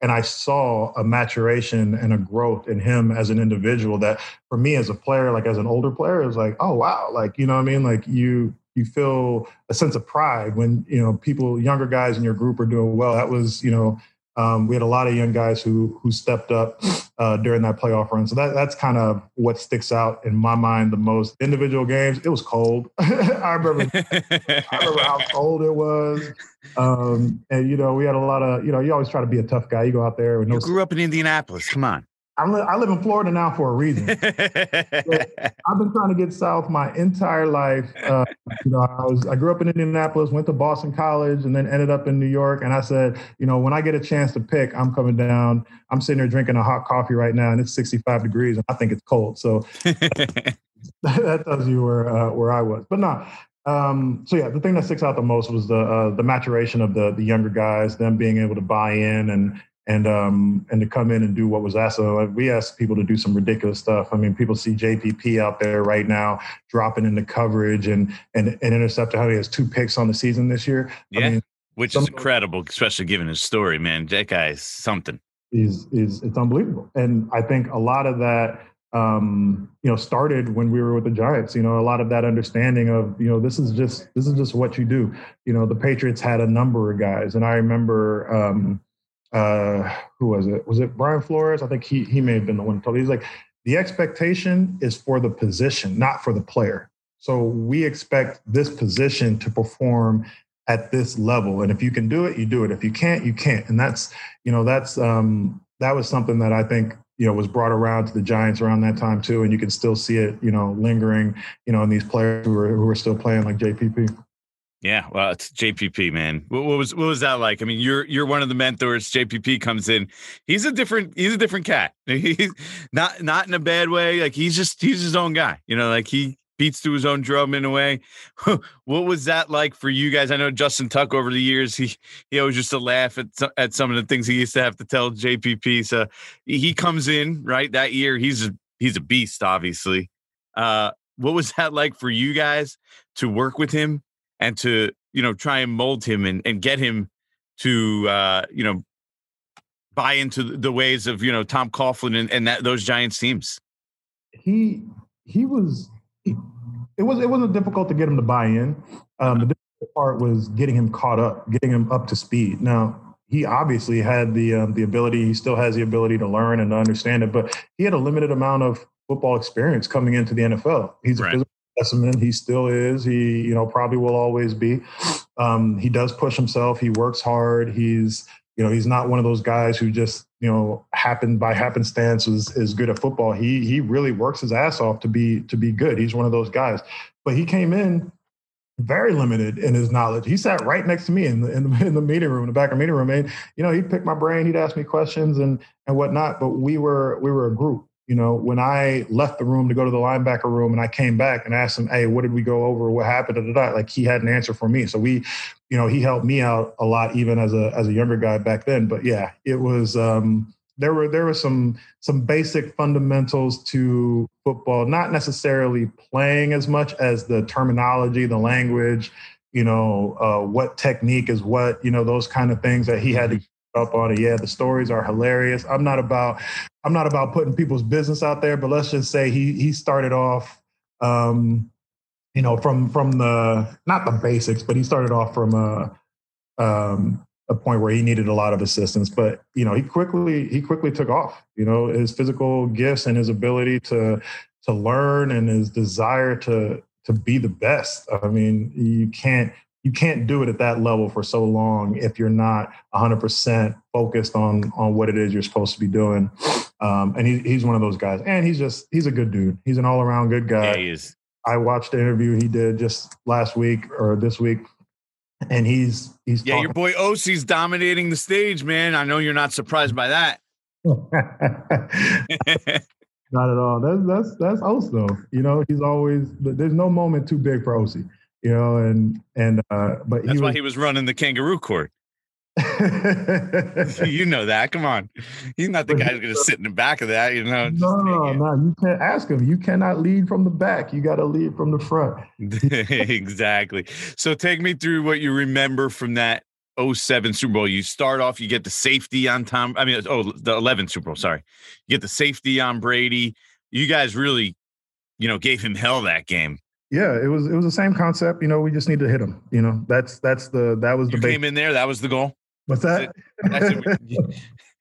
And I saw a maturation and a growth in him as an individual that for me as a player, like as an older player, it was like, oh, wow. Like, you know what I mean? Like you, you feel a sense of pride when, you know, people, younger guys in your group are doing well. That was, you know, um, we had a lot of young guys who who stepped up uh, during that playoff run. So that that's kind of what sticks out in my mind the most. Individual games, it was cold. I remember I remember how cold it was. Um, and you know, we had a lot of you know, you always try to be a tough guy. You go out there. With you no grew up in Indianapolis. Come on. I'm, I live in Florida now for a reason. I've been trying to get south my entire life. Uh, you know, I was I grew up in Indianapolis, went to Boston College, and then ended up in New York. And I said, you know, when I get a chance to pick, I'm coming down. I'm sitting here drinking a hot coffee right now, and it's 65 degrees, and I think it's cold. So that tells you where uh, where I was. But no, um, so yeah, the thing that sticks out the most was the uh, the maturation of the the younger guys, them being able to buy in and and um, and to come in and do what was asked. So we asked people to do some ridiculous stuff. I mean, people see JPP out there right now dropping into coverage and and and interceptor. How he has two picks on the season this year. Yeah, I mean, which is incredible, especially given his story. Man, that guy is something. Is is it's unbelievable, and I think a lot of that um, you know, started when we were with the Giants. You know, a lot of that understanding of, you know, this is just this is just what you do. You know, the Patriots had a number of guys, and I remember um, uh, who was it? Was it Brian Flores? I think he he may have been the one told. He's like, the expectation is for the position, not for the player. So we expect this position to perform at this level, and if you can do it, you do it. If you can't, you can't. And that's you know that's um, that was something that I think you know was brought around to the Giants around that time too, and you can still see it you know lingering you know in these players who are who are still playing like JPP. Yeah, well, it's JPP, man. What, what, was what was that like? I mean, you're you're one of the mentors. JPP comes in. He's a different he's a different cat. He's not not in a bad way. Like he's just he's his own guy. You know, like he beats to his own drum in a way. what was that like for you guys? I know Justin Tuck over the years. He he always used to laugh at at some of the things he used to have to tell JPP. So he comes in right that year. He's a, he's a beast, obviously. Uh, what was that like for you guys to work with him? And to you know try and mold him and, and get him to uh, you know buy into the ways of you know Tom Coughlin and, and that those Giants teams. He he was he, it was it wasn't difficult to get him to buy in. Um, the difficult part was getting him caught up, getting him up to speed. Now he obviously had the um, the ability. He still has the ability to learn and to understand it, but he had a limited amount of football experience coming into the NFL. He's right. a physical specimen. He still is. He, you know, probably will always be. Um, he does push himself. He works hard. He's, you know, he's not one of those guys who just, you know, happened by happenstance is, is good at football. He he really works his ass off to be to be good. He's one of those guys. But he came in very limited in his knowledge. He sat right next to me in the, in the, in the meeting room, in the back of the meeting room, and you know he'd pick my brain, he'd ask me questions and and whatnot. But we were we were a group, you know, when I left the room to go to the linebacker room and I came back and asked him, Hey, what did we go over? What happened? Like he had an answer for me. So we, you know, he helped me out a lot, even as a, as a younger guy back then. But yeah, it was, um, there were, there were some, some basic fundamentals to football, not necessarily playing as much as the terminology, the language, you know, uh, what technique is what, you know, those kind of things that he had to mm-hmm. Up on it. Yeah, the stories are hilarious. I'm not about I'm not about putting people's business out there, but let's just say he he started off Um, you know, from from the not the basics, but he started off from a um, a point where he needed a lot of assistance. But you know, he quickly he quickly took off. You know, his physical gifts and his ability to to learn and his desire to to be the best. I mean, you can't you can't do it at that level for so long if you're not 100% focused on on what it is you're supposed to be doing. Um, and he, he's one of those guys. And he's just he's a good dude. He's an all around good guy. Yeah, he is. I watched the interview he did just last week or this week, and he's he's yeah. Your boy Osi's dominating the stage, man. I know you're not surprised by that. not at all. That's that's that's Os though. You know, he's always there's no moment too big for Osie. You know, and and uh, but that's he why was, he was running the kangaroo court. you know that. Come on. He's not the guy who's going to sit in the back of that, you know. No, no, no. you can't ask him. You cannot lead from the back. You got to lead from the front. exactly. So take me through what you remember from that 07 Super Bowl. You start off, you get the safety on Tom. I mean, oh, the 11 Super Bowl. Sorry. You get the safety on Brady. You guys really, you know, gave him hell that game. Yeah, it was it was the same concept. You know, we just need to hit them. You know, that's that's the that was the you came in there. That was the goal. What's that?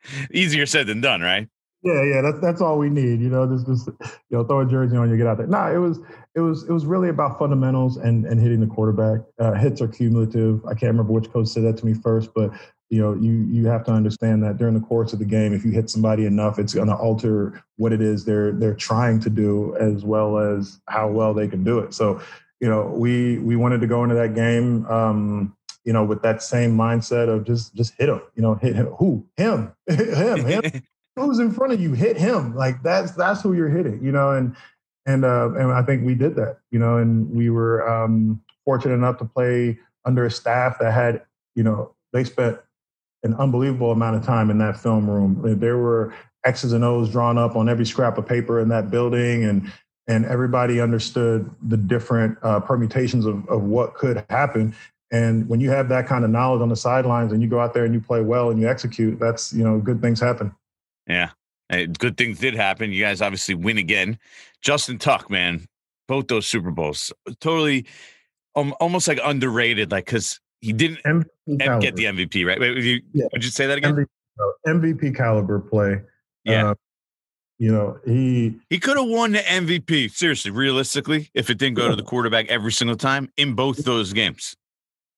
easier said than done, right? Yeah, yeah, that's that's all we need. You know, just just you know, throw a jersey on, you get out there. Nah, it was it was it was really about fundamentals and and hitting the quarterback. Uh, hits are cumulative. I can't remember which coach said that to me first, but you know, you you have to understand that during the course of the game, if you hit somebody enough, it's going to alter what it is they're they're trying to do as well as how well they can do it. So, you know, we we wanted to go into that game. Um, you know, with that same mindset of just just hit him, you know, hit him. Who? Him. him. Him. Who's in front of you? Hit him. Like that's that's who you're hitting, you know, and and uh and I think we did that, you know, and we were um fortunate enough to play under a staff that had, you know, they spent an unbelievable amount of time in that film room. There were X's and O's drawn up on every scrap of paper in that building and and everybody understood the different uh, permutations of, of what could happen and when you have that kind of knowledge on the sidelines and you go out there and you play well and you execute, that's, you know, good things happen. Yeah. Good things did happen. You guys obviously win again. Justin Tuck, man, both those Super Bowls, totally um, almost like underrated, like, because he didn't get the MVP, right? Wait, you, yeah. would you say that again? MVP, MVP caliber play. Yeah. Uh, you know, he he could have won the MVP. Seriously, realistically, if it didn't go yeah. to the quarterback every single time in both those games.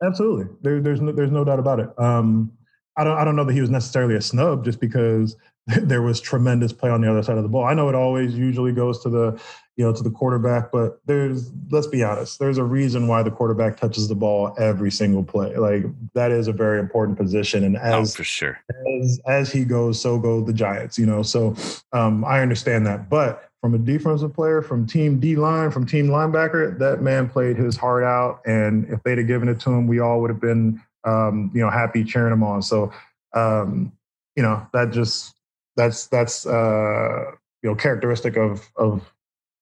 Absolutely, there, there's no, there's no doubt about it. Um, I don't I don't know that he was necessarily a snub just because there was tremendous play on the other side of the ball. I know it always usually goes to the you know to the quarterback, but there's let's be honest, there's a reason why the quarterback touches the ball every single play. Like that is a very important position, and oh, as oh, for sure as as he goes, so go the Giants. You know, so um, I understand that, but from a defensive player, from team D line, from team linebacker, that man played his heart out. And if they'd have given it to him, we all would have been, um, you know, happy cheering him on. So, um, you know, that just that's that's uh, you know characteristic of of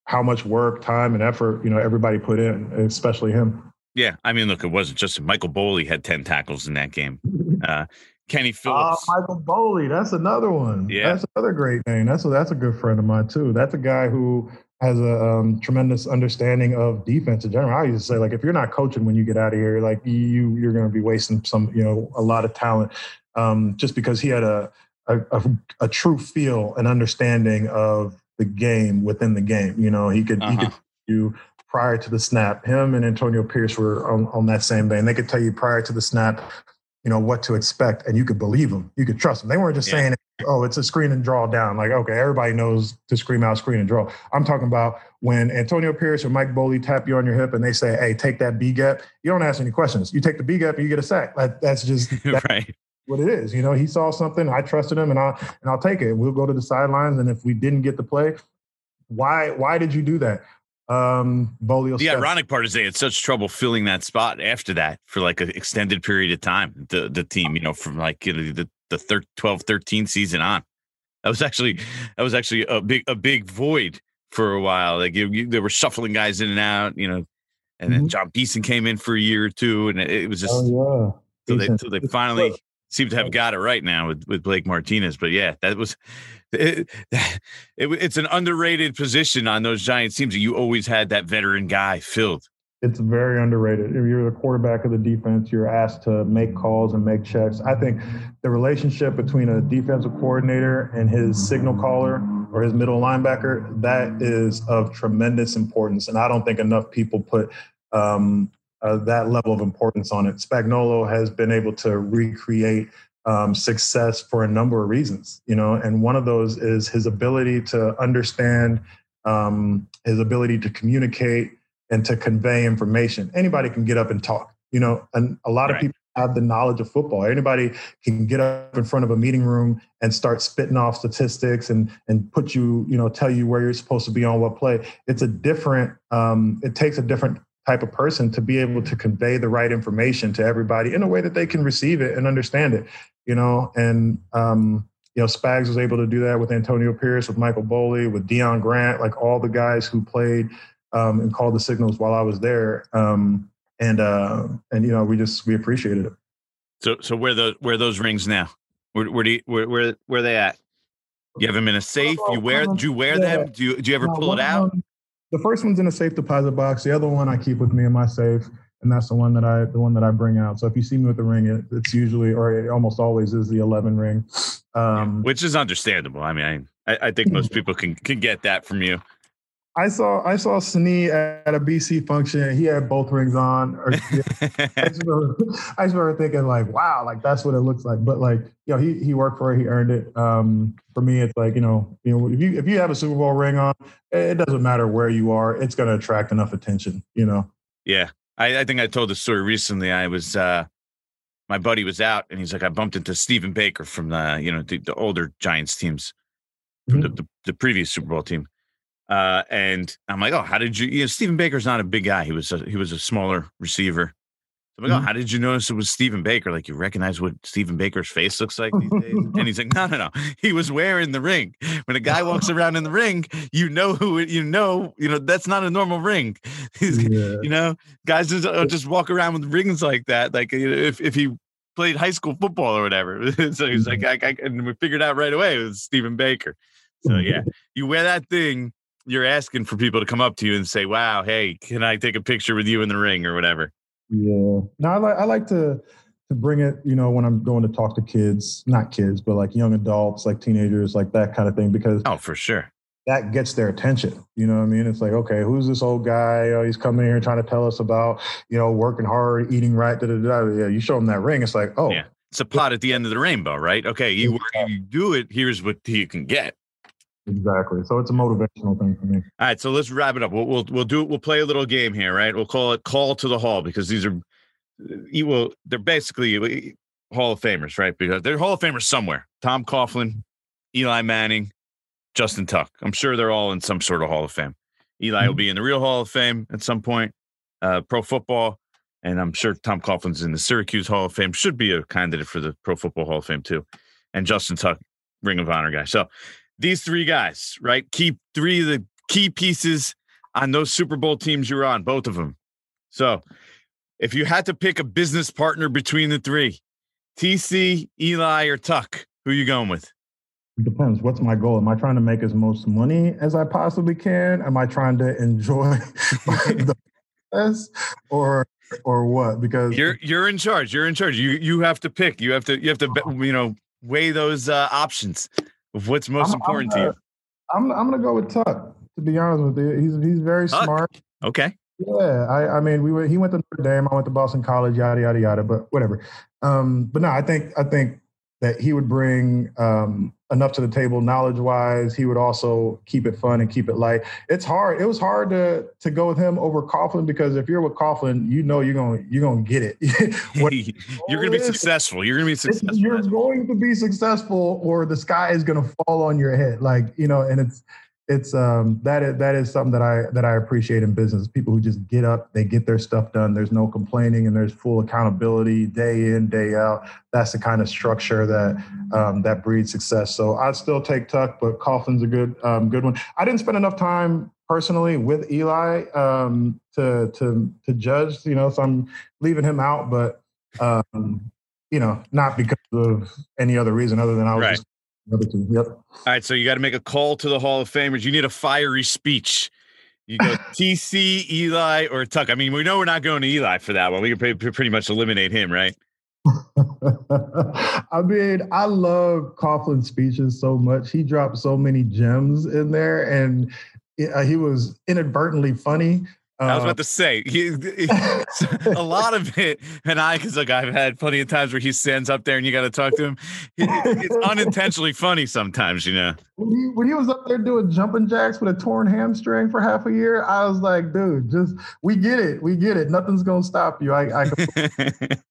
how much work, time, and effort you know everybody put in, especially him. Yeah, I mean, look, it wasn't just Michael Boley had ten tackles in that game. Uh, Kenny ah, Phillips. Uh, Michael Boley, that's another one. Yeah, that's another great name. That's a, that's a good friend of mine too. That's a guy who has a um, tremendous understanding of defense in general. I used to say, like, if you're not coaching when you get out of here, like you you're going to be wasting some, you know, a lot of talent, um, just because he had a, a a, a true feel and understanding of the game within the game. You know, he could uh-huh. he could you prior to the snap. Him and Antonio Pierce were on, on that same vein. They could tell you prior to the snap you know what to expect and you could believe them you could trust them they weren't just yeah. saying oh it's a screen and draw down like okay everybody knows to scream out screen and draw i'm talking about when antonio pierce or mike boley tap you on your hip and they say hey take that b gap you don't ask any questions you take the b gap and you get a sack like, that's just that's right what it is you know he saw something i trusted him and i and i'll take it we'll go to the sidelines and if we didn't get the play why why did you do that um, Bolio. The ironic part is they had such trouble filling that spot after that for like an extended period of time. The the team, you know, from like you know, the the thir- 12, 13 season on. That was actually that was actually a big a big void for a while. Like you, you, they were shuffling guys in and out, you know, and then mm-hmm. Jon Beason came in for a year or two, and it, it was just oh, yeah. so they so they finally seem to have got it right now with, with Blake Martinez. But yeah, that was it, it, it's an underrated position on those Giants teams. You always had that veteran guy filled. It's very underrated. If you're the quarterback of the defense, you're asked to make calls and make checks. I think the relationship between a defensive coordinator and his signal caller or his middle linebacker, that is of tremendous importance. And I don't think enough people put um, uh, that level of importance on it. Spagnuolo has been able to recreate um, success for a number of reasons, you know, and one of those is his ability to understand, um, his ability to communicate and to convey information. Anybody can get up and talk, you know, and a lot right. of people have the knowledge of football. Anybody can get up in front of a meeting room and start spitting off statistics and and put you, you know, tell you where you're supposed to be on what play. It's a different. Um, it takes a different type of person to be able to convey the right information to everybody in a way that they can receive it and understand it you know? And um, you know spags was able to do that with antonio pierce with michael boley with deon grant like all the guys who played um, and called the signals while i was there. Um, and uh, and you know we just we appreciated it. So so where the where those rings now? Where where do you, where, where where are they at? You have them in a safe? You wear do you wear yeah. them? Do you do you ever pull it out the first one's in a safe deposit box. The other one I keep with me in my safe, and that's the one that I the one that I bring out. So if you see me with the ring, it, it's usually or it almost always is the eleven ring, um, which is understandable. I mean, I, I think most people can can get that from you. I saw I saw Snee at a BC function. He had both rings on. Or, yeah, I, just remember, I just remember thinking like, wow, like that's what it looks like. But like, you know, he he worked for it. He earned it. Um, for me, it's like you know, you know, if you if you have a Super Bowl ring on, it doesn't matter where you are. It's going to attract enough attention. You know. Yeah, I, I think I told the story recently. I was. uh my buddy was out and he's like, I bumped into Stephen Baker from the, you know, the, the older Giants teams, mm-hmm. the, the, the previous Super Bowl team. Uh, and I'm like, oh, how did you? You know, Stephen Baker's not a big guy. He was a, he was a smaller receiver. I'm like, oh, mm-hmm. how did you notice it was Stephen Baker? Like, you recognize what Stephen Baker's face looks like these days? and he's like, no, no, no. He was wearing the ring. When a guy walks around in the ring, you know who you know. You know that's not a normal ring. yeah. You know, guys just, uh, just walk around with rings like that. Like, if if he played high school football or whatever. so he's like, mm-hmm. I, I, and we figured out right away it was Stephen Baker. So yeah, you wear that thing you're asking for people to come up to you and say, "Wow, hey, can I take a picture with you in the ring or whatever?" Yeah, no, I like I like to to bring it. You know, when I'm going to talk to kids, not kids, but like young adults, like teenagers, like that kind of thing, because oh, for sure, that gets their attention. You know what I mean? It's like, okay, who's this old guy? Oh, he's coming here trying to tell us about you know working hard, eating right. Da, da, da. Yeah, you show them that ring, it's like, oh. Yeah. It's a pot at the end of the rainbow, right? Okay, you work, you do it. Here's what you can get. Exactly. So it's a motivational thing for me. All right. So let's wrap it up. We'll we'll we'll do we'll play a little game here, right? We'll call it call to the hall because these are well, they're basically Hall of Famers, right? Because they're Hall of Famers somewhere. Tom Coughlin, Eli Manning, Justin Tuck. I'm sure they're all in some sort of Hall of Fame. Eli mm-hmm. will be in the real Hall of Fame at some point. Uh, pro football, and I'm sure Tom Coughlin's in the Syracuse Hall of Fame. Should be a candidate for the Pro Football Hall of Fame too. And Justin Tuck, Ring of Honor guy. So these three guys, right? Keep three of the key pieces on those Super Bowl teams you're on, both of them. So if you had to pick a business partner between the three, TC, Eli, or Tuck, who are you going with? It depends. What's my goal? Am I trying to make as most money as I possibly can? Am I trying to enjoy the best or or what? Because you're you're in charge. You're in charge. You you have to pick. You have to you have to you know weigh those uh, options of what's most I'm, important I'm, to you? I'm I'm gonna go with Tuck. To be honest with you, he's he's very Tuck. smart. Okay. Yeah, I, I mean, we were. He went to Notre Dame. I went to Boston College. Yada yada yada. But whatever. Um, but no, I think I think that he would bring um, enough to the table knowledge wise. He would also keep it fun and keep it light. It's hard. It was hard to to go with him over Coughlin because if you're with Coughlin, you know you're gonna you're gonna get it. you're gonna be successful. You're gonna be successful. You're going to be successful, or the sky is gonna fall on your head. Like you know, and it's it's um that is that is something that I that I appreciate in business. People who just get up, they get their stuff done. There's no complaining, and there's full accountability day in day out. That's the kind of structure that um, that breeds success. So I'd still take Tuck, but Coughlin's a good um, good one. I didn't spend enough time personally with Eli um, to to to judge. You know, so I'm leaving him out, but. Um, you know, not because of any other reason other than I was Right. just two. Yep. All right, so you got to make a call to the Hall of Famers. You need a fiery speech. You go TC, Eli, or Tuck. I mean, we know we're not going to Eli for that one. We can pretty, pretty much eliminate him, right? I mean, I love Coughlin's speeches so much. He dropped so many gems in there, and uh, he was inadvertently funny. I was Uh, about to say he, he- a lot of it, and I, because like I've had plenty of times where he stands up there and you got to talk to him. It- it's unintentionally funny sometimes, you know. when he, when he was up there doing jumping jacks with a torn hamstring for half a year, I was like, dude, just we get it, we get it. Nothing's gonna stop you. I, I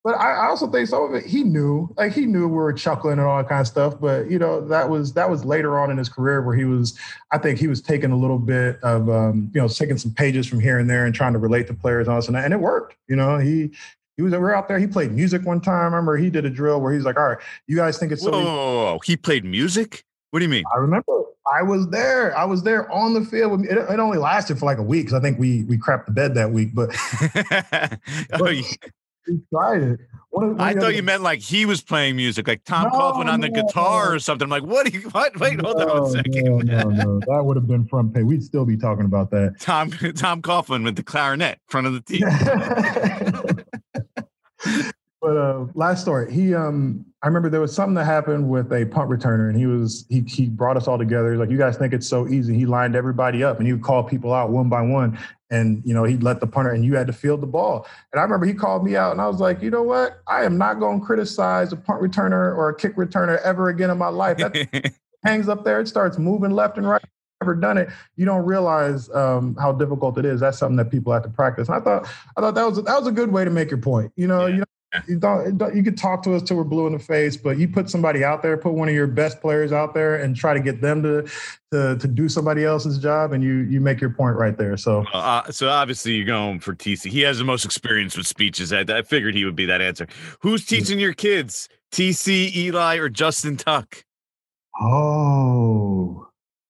but I, I also think some of it he knew, like he knew we were chuckling and all that kind of stuff. But you know, that was that was later on in his career where he was, I think he was taking a little bit of, um, you know, taking some pages from here and there and trying to relate to players and all this and that, and it worked. You know, he. He was we were out there. He played music one time. I remember he did a drill where he's like, "All right, you guys think it's so whoa, easy." whoa, whoa. he played music. What do you mean? I remember I was there. I was there on the field. It, it only lasted for like a week because I think we we crapped the bed that week. But oh, you- tried it. One I thought you meant like he was playing music, like Tom No, Coughlin on the no, guitar no. or something. I'm like, what? Do you, what? Wait, hold on a second. No, no, no. That would have been front page. We'd still be talking about that. Tom Tom Coughlin with the clarinet, front of the team. but uh, last story. He, um, I remember there was something that happened with a punt returner, and he was he he brought us all together. He's like, "You guys think it's so easy?" He lined everybody up, and he would call people out one by one, and you know he'd let the punter, and you had to field the ball. And I remember he called me out, and I was like, "You know what? I am not going to criticize a punt returner or a kick returner ever again in my life." That hangs up there, it starts moving left and right. Never done it, you don't realize um, how difficult it is. That's something that people have to practice. And I thought, I thought that was that was a good way to make your point. You know, Yeah. you know, you don't, you could talk to us till we're blue in the face, but you put somebody out there, put one of your best players out there, and try to get them to to to do somebody else's job, and you you make your point right there. So Uh, so obviously you're going for TC. He has the most experience with speeches. I, I figured he would be that answer. Who's teaching your kids? TC, Eli, or Justin Tuck? Oh,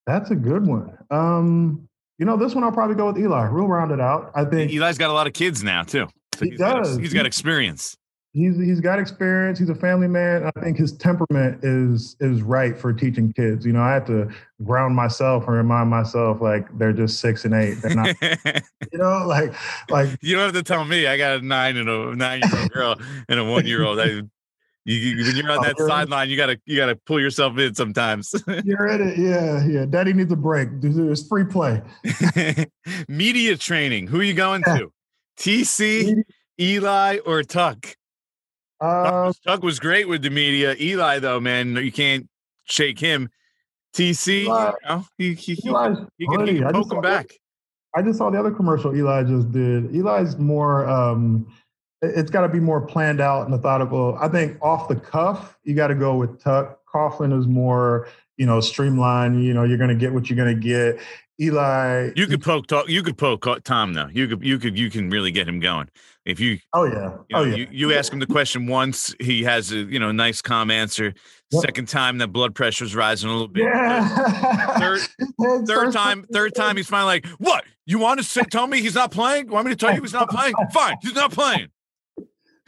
that's a good one. Um, you know, this one I'll probably go with Eli. We'll round it out. I think Eli's got a lot of kids now too. So He he's got- does. he's got experience. He's he's got experience. He's a family man. I think his temperament is is right for teaching kids. You know, I have to ground myself and remind myself like they're just six and eight. They're not, you know, like like you don't have to tell me. I got a nine and a nine year old girl and a one year old. You, you, when you're on Oh, that you're- sideline, you gotta you gotta pull yourself in sometimes. you're in it. Yeah, yeah. Daddy needs a break. There's free play. Media training. Who are you going to? TC, Eli, or Tuck? Uh, Tuck was great with the media. Eli, though, man, you can't shake him. TC, Eli- you know, he, he, he, Eli's he can, he can poke him back. I just saw the other commercial Eli just did. Eli's more um it- it's got to be more planned out and methodical. I think off the cuff, you got to go with Tuck. Coughlin is more, you know, streamlined. You know, you're going to get what you're going to get. Eli, You could poke talk. You could poke Tom though. You could you could you can really get him going if you oh yeah, you, oh, know, oh yeah. you, you ask him the question once, he has a you know nice calm answer. Yep. Second time, that blood pressure's rising a little bit. yeah. Third- Third time, third time, he's finally like, "What? You want to say, tell me he's not playing? Want me to tell you he's not playing? Fine, he's not playing."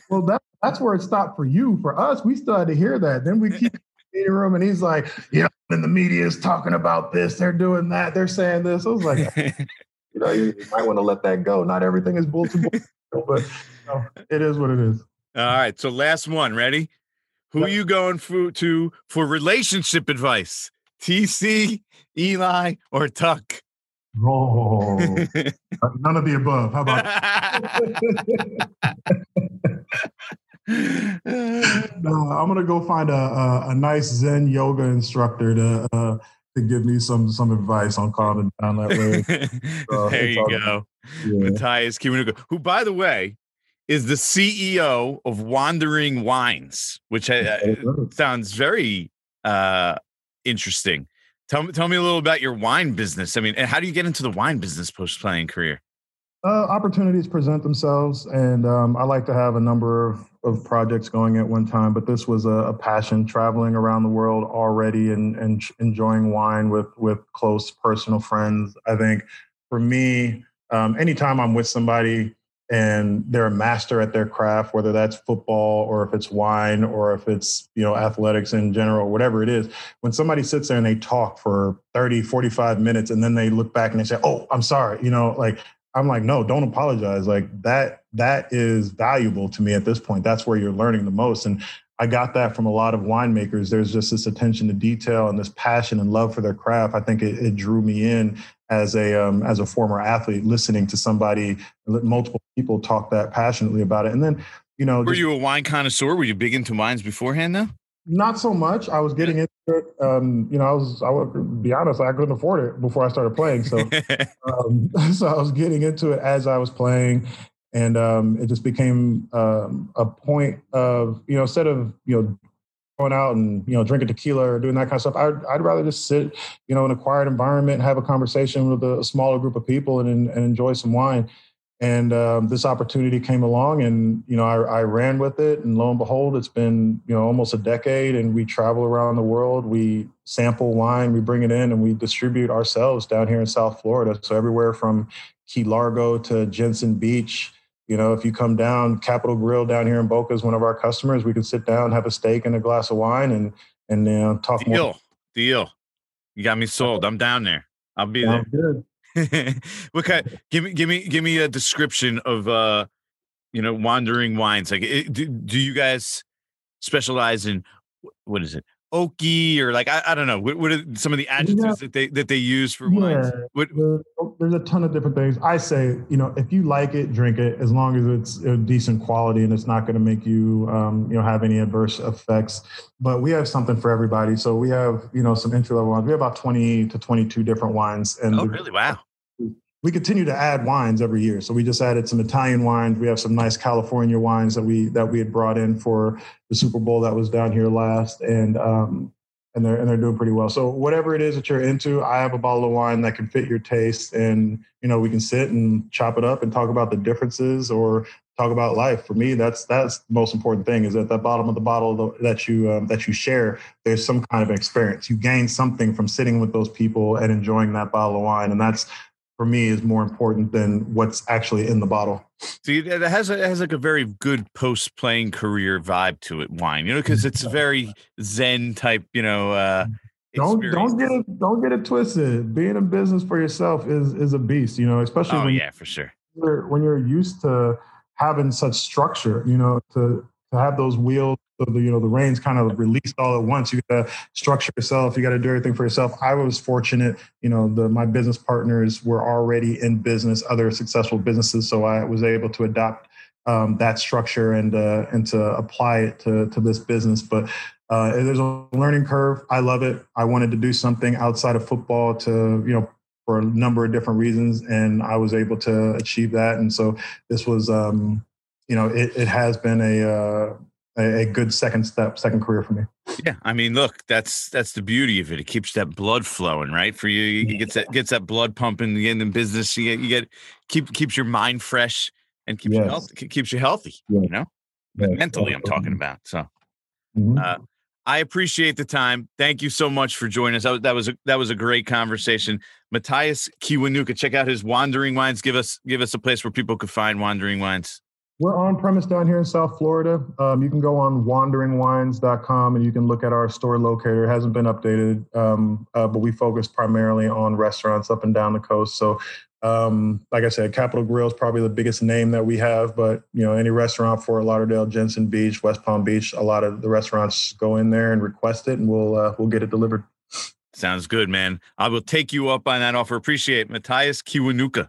Well, that, that's where it stopped for you. For us, we still had to hear that. Then we keep in the meeting room, and he's like, "Yeah." And the media is talking about this. They're doing that. They're saying this. I was like, you know, you, you might want to let that go. Not everything is bulletin board, but it is what it is. All right, so last one. Ready? Who Yep. you going for to for relationship advice? TC, Eli, or Tuck? Oh, none of the above. How about? No, I'm gonna go find a, a, a nice Zen yoga instructor to uh, to give me some some advice on calming down that way. Uh, there you go. Yeah. Mathias Kiwanuka, who, by the way, is the CEO of Wandering Wines, which uh, sounds very uh, interesting. Tell me, tell me a little about your wine business. I mean, and how do you get into the wine business post playing career? Uh, opportunities present themselves, and um, I like to have a number of, of projects going at one time. But this was a, a passion, traveling around the world already, and, and enjoying wine with with close personal friends. I think for me, um, anytime I'm with somebody, and they're a master at their craft, whether that's football or if it's wine or if it's, you know, athletics in general, whatever it is. When somebody sits there and they talk for 30, 45 minutes and then they look back and they say, Oh, I'm sorry, you know, like I'm like, no, don't apologize. Like that, that is valuable to me at this point. That's where you're learning the most. And I got that from a lot of winemakers. There's just this attention to detail and this passion and love for their craft. I think it, it drew me in as a um, as a former athlete, listening to somebody, multiple people talk that passionately about it. And then, you know, were just, you a wine connoisseur? Were you big into wines beforehand? Though not so much. I was getting into it. Um, you know, I was I would be honest, I couldn't afford it before I started playing. So, um, so I was getting into it as I was playing, and um, it just became um, a point of you know instead of you know going out and you know drinking tequila or doing that kind of stuff I'd, I'd rather just sit you know in a quiet environment have a conversation with a smaller group of people and, and enjoy some wine. And um, this opportunity came along and you know I, I, ran with it. And lo and behold it's been you know almost a decade and we travel around the world. We sample wine we bring it in and we distribute ourselves down here in south florida. So everywhere from key largo to jensen beach you know, if you come down, Capital Grille down here in Boca is one of our customers. We can sit down, have a steak and a glass of wine, and and uh, talk deal, more. Deal, deal. You got me sold. I'm down there. I'll be Sounds there. Good. what kind? Give me, give me, give me a description of, uh, you know, wandering wines. Like, it, do, do you guys specialize in what is it? Oaky or like I, I don't know what, what are some of the adjectives yeah. that they that they use for yeah. wines? What, there's a ton of different things. I say you know if you like it drink it as long as it's a decent quality and it's not going to make you um, you know have any adverse effects. But we have something for everybody. So we have you know some entry level wines. We have about 20 to 22 different wines and oh really? Wow we continue to add wines every year. So we just added some Italian wines. We have some nice California wines that we that we had brought in for the Super Bowl that was down here last, and um, and they're and they're doing pretty well. So whatever it is that you're into, I have a bottle of wine that can fit your taste, and you know we can sit and chop it up and talk about the differences or talk about life. For me, that's that's the most important thing is at the bottom of the bottle that you um, that you share, there's some kind of experience. You gain something from sitting with those people and enjoying that bottle of wine, and that's for me is more important than what's actually in the bottle. See, it has a, it has like a very good post playing career vibe to it. Wine, you know, because it's very Zen type. You know, uh, don't don't get it don't get it twisted. Being in business for yourself is is a beast. You know, especially oh, when yeah, for sure. When you're used to having such structure, you know, to to have those wheels so the you know the reins kind of released all at once. You got to structure yourself. You got to do everything for yourself. I was fortunate. You know, the my business partners were already in business, other successful businesses, so I was able to adopt um, that structure and uh, and to apply it to to this business. But uh, there's a learning curve. I love it. I wanted to do something outside of football to you know for a number of different reasons, and I was able to achieve that. And so this was. Um, you know, it, it has been a uh, a, a good second step, second career for me. Yeah, I mean, look, that's that's the beauty of it. It keeps that blood flowing, right? For you, it gets that gets that blood pumping. You get in business, you get you get keep keeps your mind fresh and keeps yes. you healthy. Keeps you healthy. Yes. You know, yes. mentally, I'm talking about. So, mm-hmm. uh, I appreciate the time. Thank you so much for joining us. That was that was a, that was a great conversation. Mathias Kiwanuka, check out his Wandering Wines. Give us give us a place where people could find Wandering Wines. We're on premise down here in South Florida. Um, you can go on wanderingwines.com and you can look at our store locator. It hasn't been updated, um, uh, but we focus primarily on restaurants up and down the coast. So, um, like I said, Capital Grille is probably the biggest name that we have, but you know, any restaurant, Fort Lauderdale, Jensen Beach, West Palm Beach, a lot of the restaurants go in there and request it, and we'll uh, we'll get it delivered. Sounds good, man. I will take you up on that offer. Appreciate it. Mathias Kiwanuka.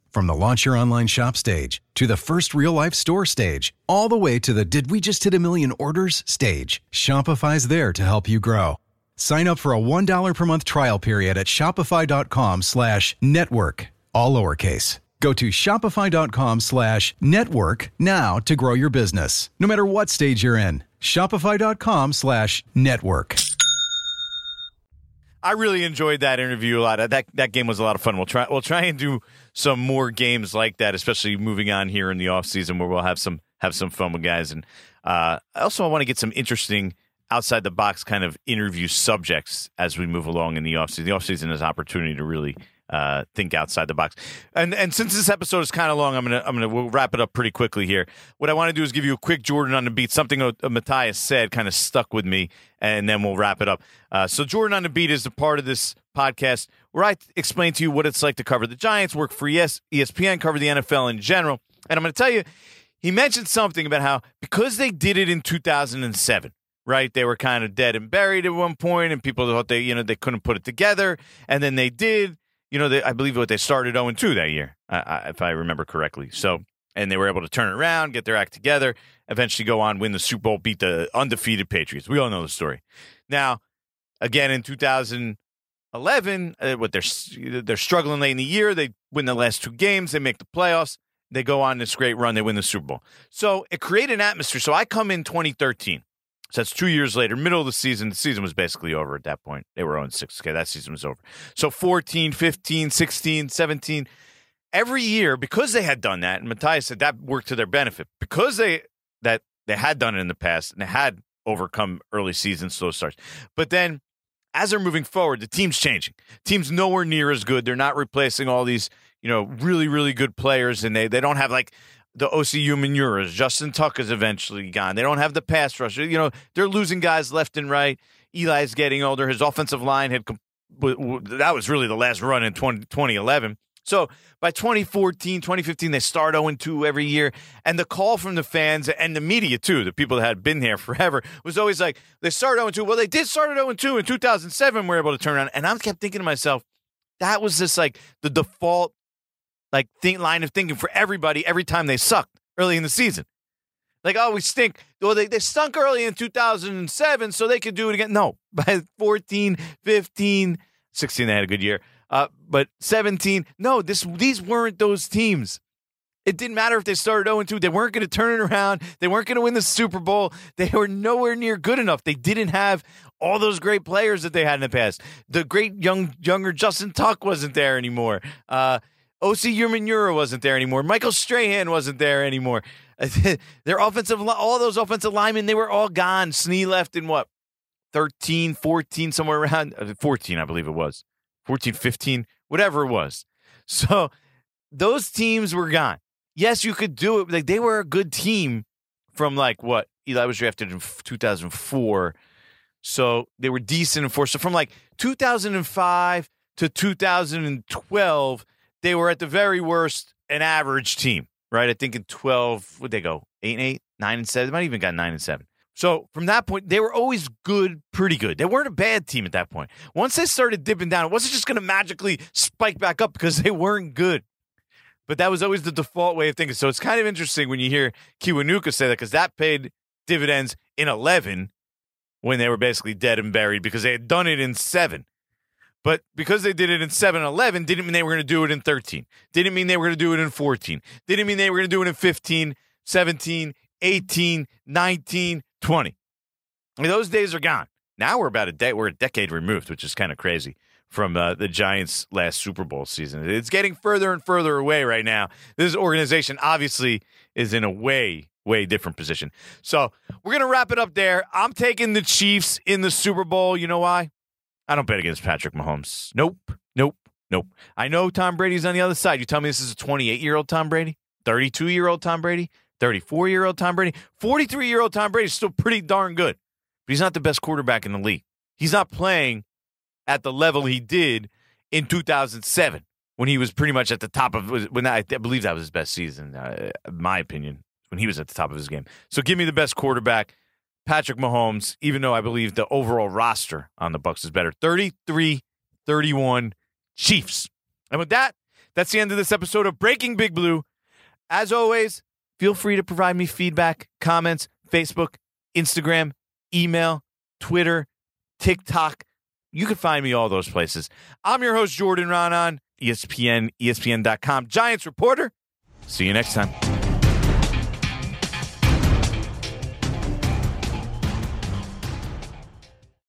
From the launch your online shop stage to the first real life store stage, all the way to the did we just hit a million orders stage, Shopify's there to help you grow. Sign up for a $1 per month trial period at shopify.com slash network, all lowercase. Go to shopify.com slash network now to grow your business, no matter what stage you're in. Shopify.com slash network. I really enjoyed that interview a lot. That that game was a lot of fun. We'll try we'll try and do some more games like that, especially moving on here in the off season where we'll have some have some fun with guys. And uh, also, I want to get some interesting outside the box kind of interview subjects as we move along in the offseason. The offseason is opportunity to really uh, think outside the box. And and since this episode is kind of long, I'm gonna I'm gonna we'll wrap it up pretty quickly here. What I want to do is give you a quick Jordan on the beat. Something uh, Mathias said kind of stuck with me, and then we'll wrap it up. Uh, so Jordan on the beat is a part of this podcast where I explain to you what it's like to cover the Giants, work for ES, ESPN, cover the NFL in general, and I'm to tell you. He mentioned something about how because they did it in 2007, right? They were kind of dead and buried at one point, and people thought they, you know, they couldn't put it together, and then they did, you know, they, I believe what they started 0 2 that year, if I remember correctly. So, and they were able to turn it around, get their act together, eventually go on, win the Super Bowl, beat the undefeated Patriots. We all know the story. Now, again in 2011, uh, what they're they're struggling late in the year. They win the last two games. They make the playoffs. They go on this great run. They win the Super Bowl. So it created an atmosphere. So I come in 2013. So that's two years later, middle of the season. The season was basically over at that point. They were oh on 6. Okay, that season was over. So 14, 15, 16, 17. Every year, because they had done that, and Mathias said that worked to their benefit, because they that they had done it in the past and they had overcome early season slow starts. But then as they're moving forward, the team's changing. Team's nowhere near as good. They're not replacing all these, you know, really, really good players, and they they don't have like the Osi Umenyioras. Justin Tucker's eventually gone. They don't have the pass rusher. You know, they're losing guys left and right. Eli's getting older. His offensive line had that was really the last run in 20, 2011. So by 2014, 2015, they start 0 2 every year. And the call from the fans and the media, too, the people that had been there forever, was always like, they start 0 2. Well, they did start at 0 2 in 2007. we are able to turn around. And I kept thinking to myself, that was just like the default like think line of thinking for everybody every time they sucked early in the season. Like, oh, we stink. Well, they, they stunk early in 2007, so they could do it again. No, by 14, 15, 16, they had a good year. Uh, but 17, no, this these weren't those teams. It didn't matter if they started 0 2. They weren't going to turn it around. They weren't going to win the Super Bowl. They were nowhere near good enough. They didn't have all those great players that they had in the past. The great young younger Justin Tuck wasn't there anymore. Uh, Osi Umenyiora wasn't there anymore. Michael Strahan wasn't there anymore. Their offensive, all those offensive linemen, they were all gone. Snee left in what, 13, 14, somewhere around uh, 14, I believe it was. 14, 15, whatever it was. So those teams were gone. Yes, you could do it. Like they were a good team from like what Eli was drafted in 2004. So they were decent in four. So from like 2005 to 2012, they were at the very worst an average team, right? I think in 12, would they go? 8 and 8, 9 and 7. They might even got 9 and 7. So from that point, they were always good, pretty good. They weren't a bad team at that point. Once they started dipping down, it wasn't just going to magically spike back up because they weren't good. But that was always the default way of thinking. So it's kind of interesting when you hear Kiwanuka say that because that paid dividends in 11 when they were basically dead and buried because they had done it in seven. But because they did it in 7 11 didn't mean they were going to do it in 13. Didn't mean they were going to do it in 14. Didn't mean they were going to do it in 15, 17, 18, 19, 20. I mean, those days are gone. Now we're about a day, we're a decade removed, which is kind of crazy from uh, the Giants' last Super Bowl season. It's getting further and further away right now. This organization obviously is in a way, way different position. So we're going to wrap it up there. I'm taking the Chiefs in the Super Bowl. You know why? I don't bet against Patrick Mahomes. Nope. Nope. Nope. I know Tom Brady's on the other side. You tell me this is a 28 year old Tom Brady, 32 year old Tom Brady, 34 year old Tom Brady, 43 year old Tom Brady is still pretty darn good, but he's not the best quarterback in the league. He's not playing at the level he did in 2007 when he was pretty much at the top of when I, I believe that was his best season, uh, my opinion, when he was at the top of his game. So give me the best quarterback. Patrick Mahomes, even though I believe the overall roster on the Bucs is better. 33-31 Chiefs. And with that, that's the end of this episode of Breaking Big Blue. As always, feel free to provide me feedback, comments, Facebook, Instagram, email, Twitter, TikTok. You can find me all those places. I'm your host, Jordan Raanan, ESPN, ESPN.com, Giants reporter. See you next time.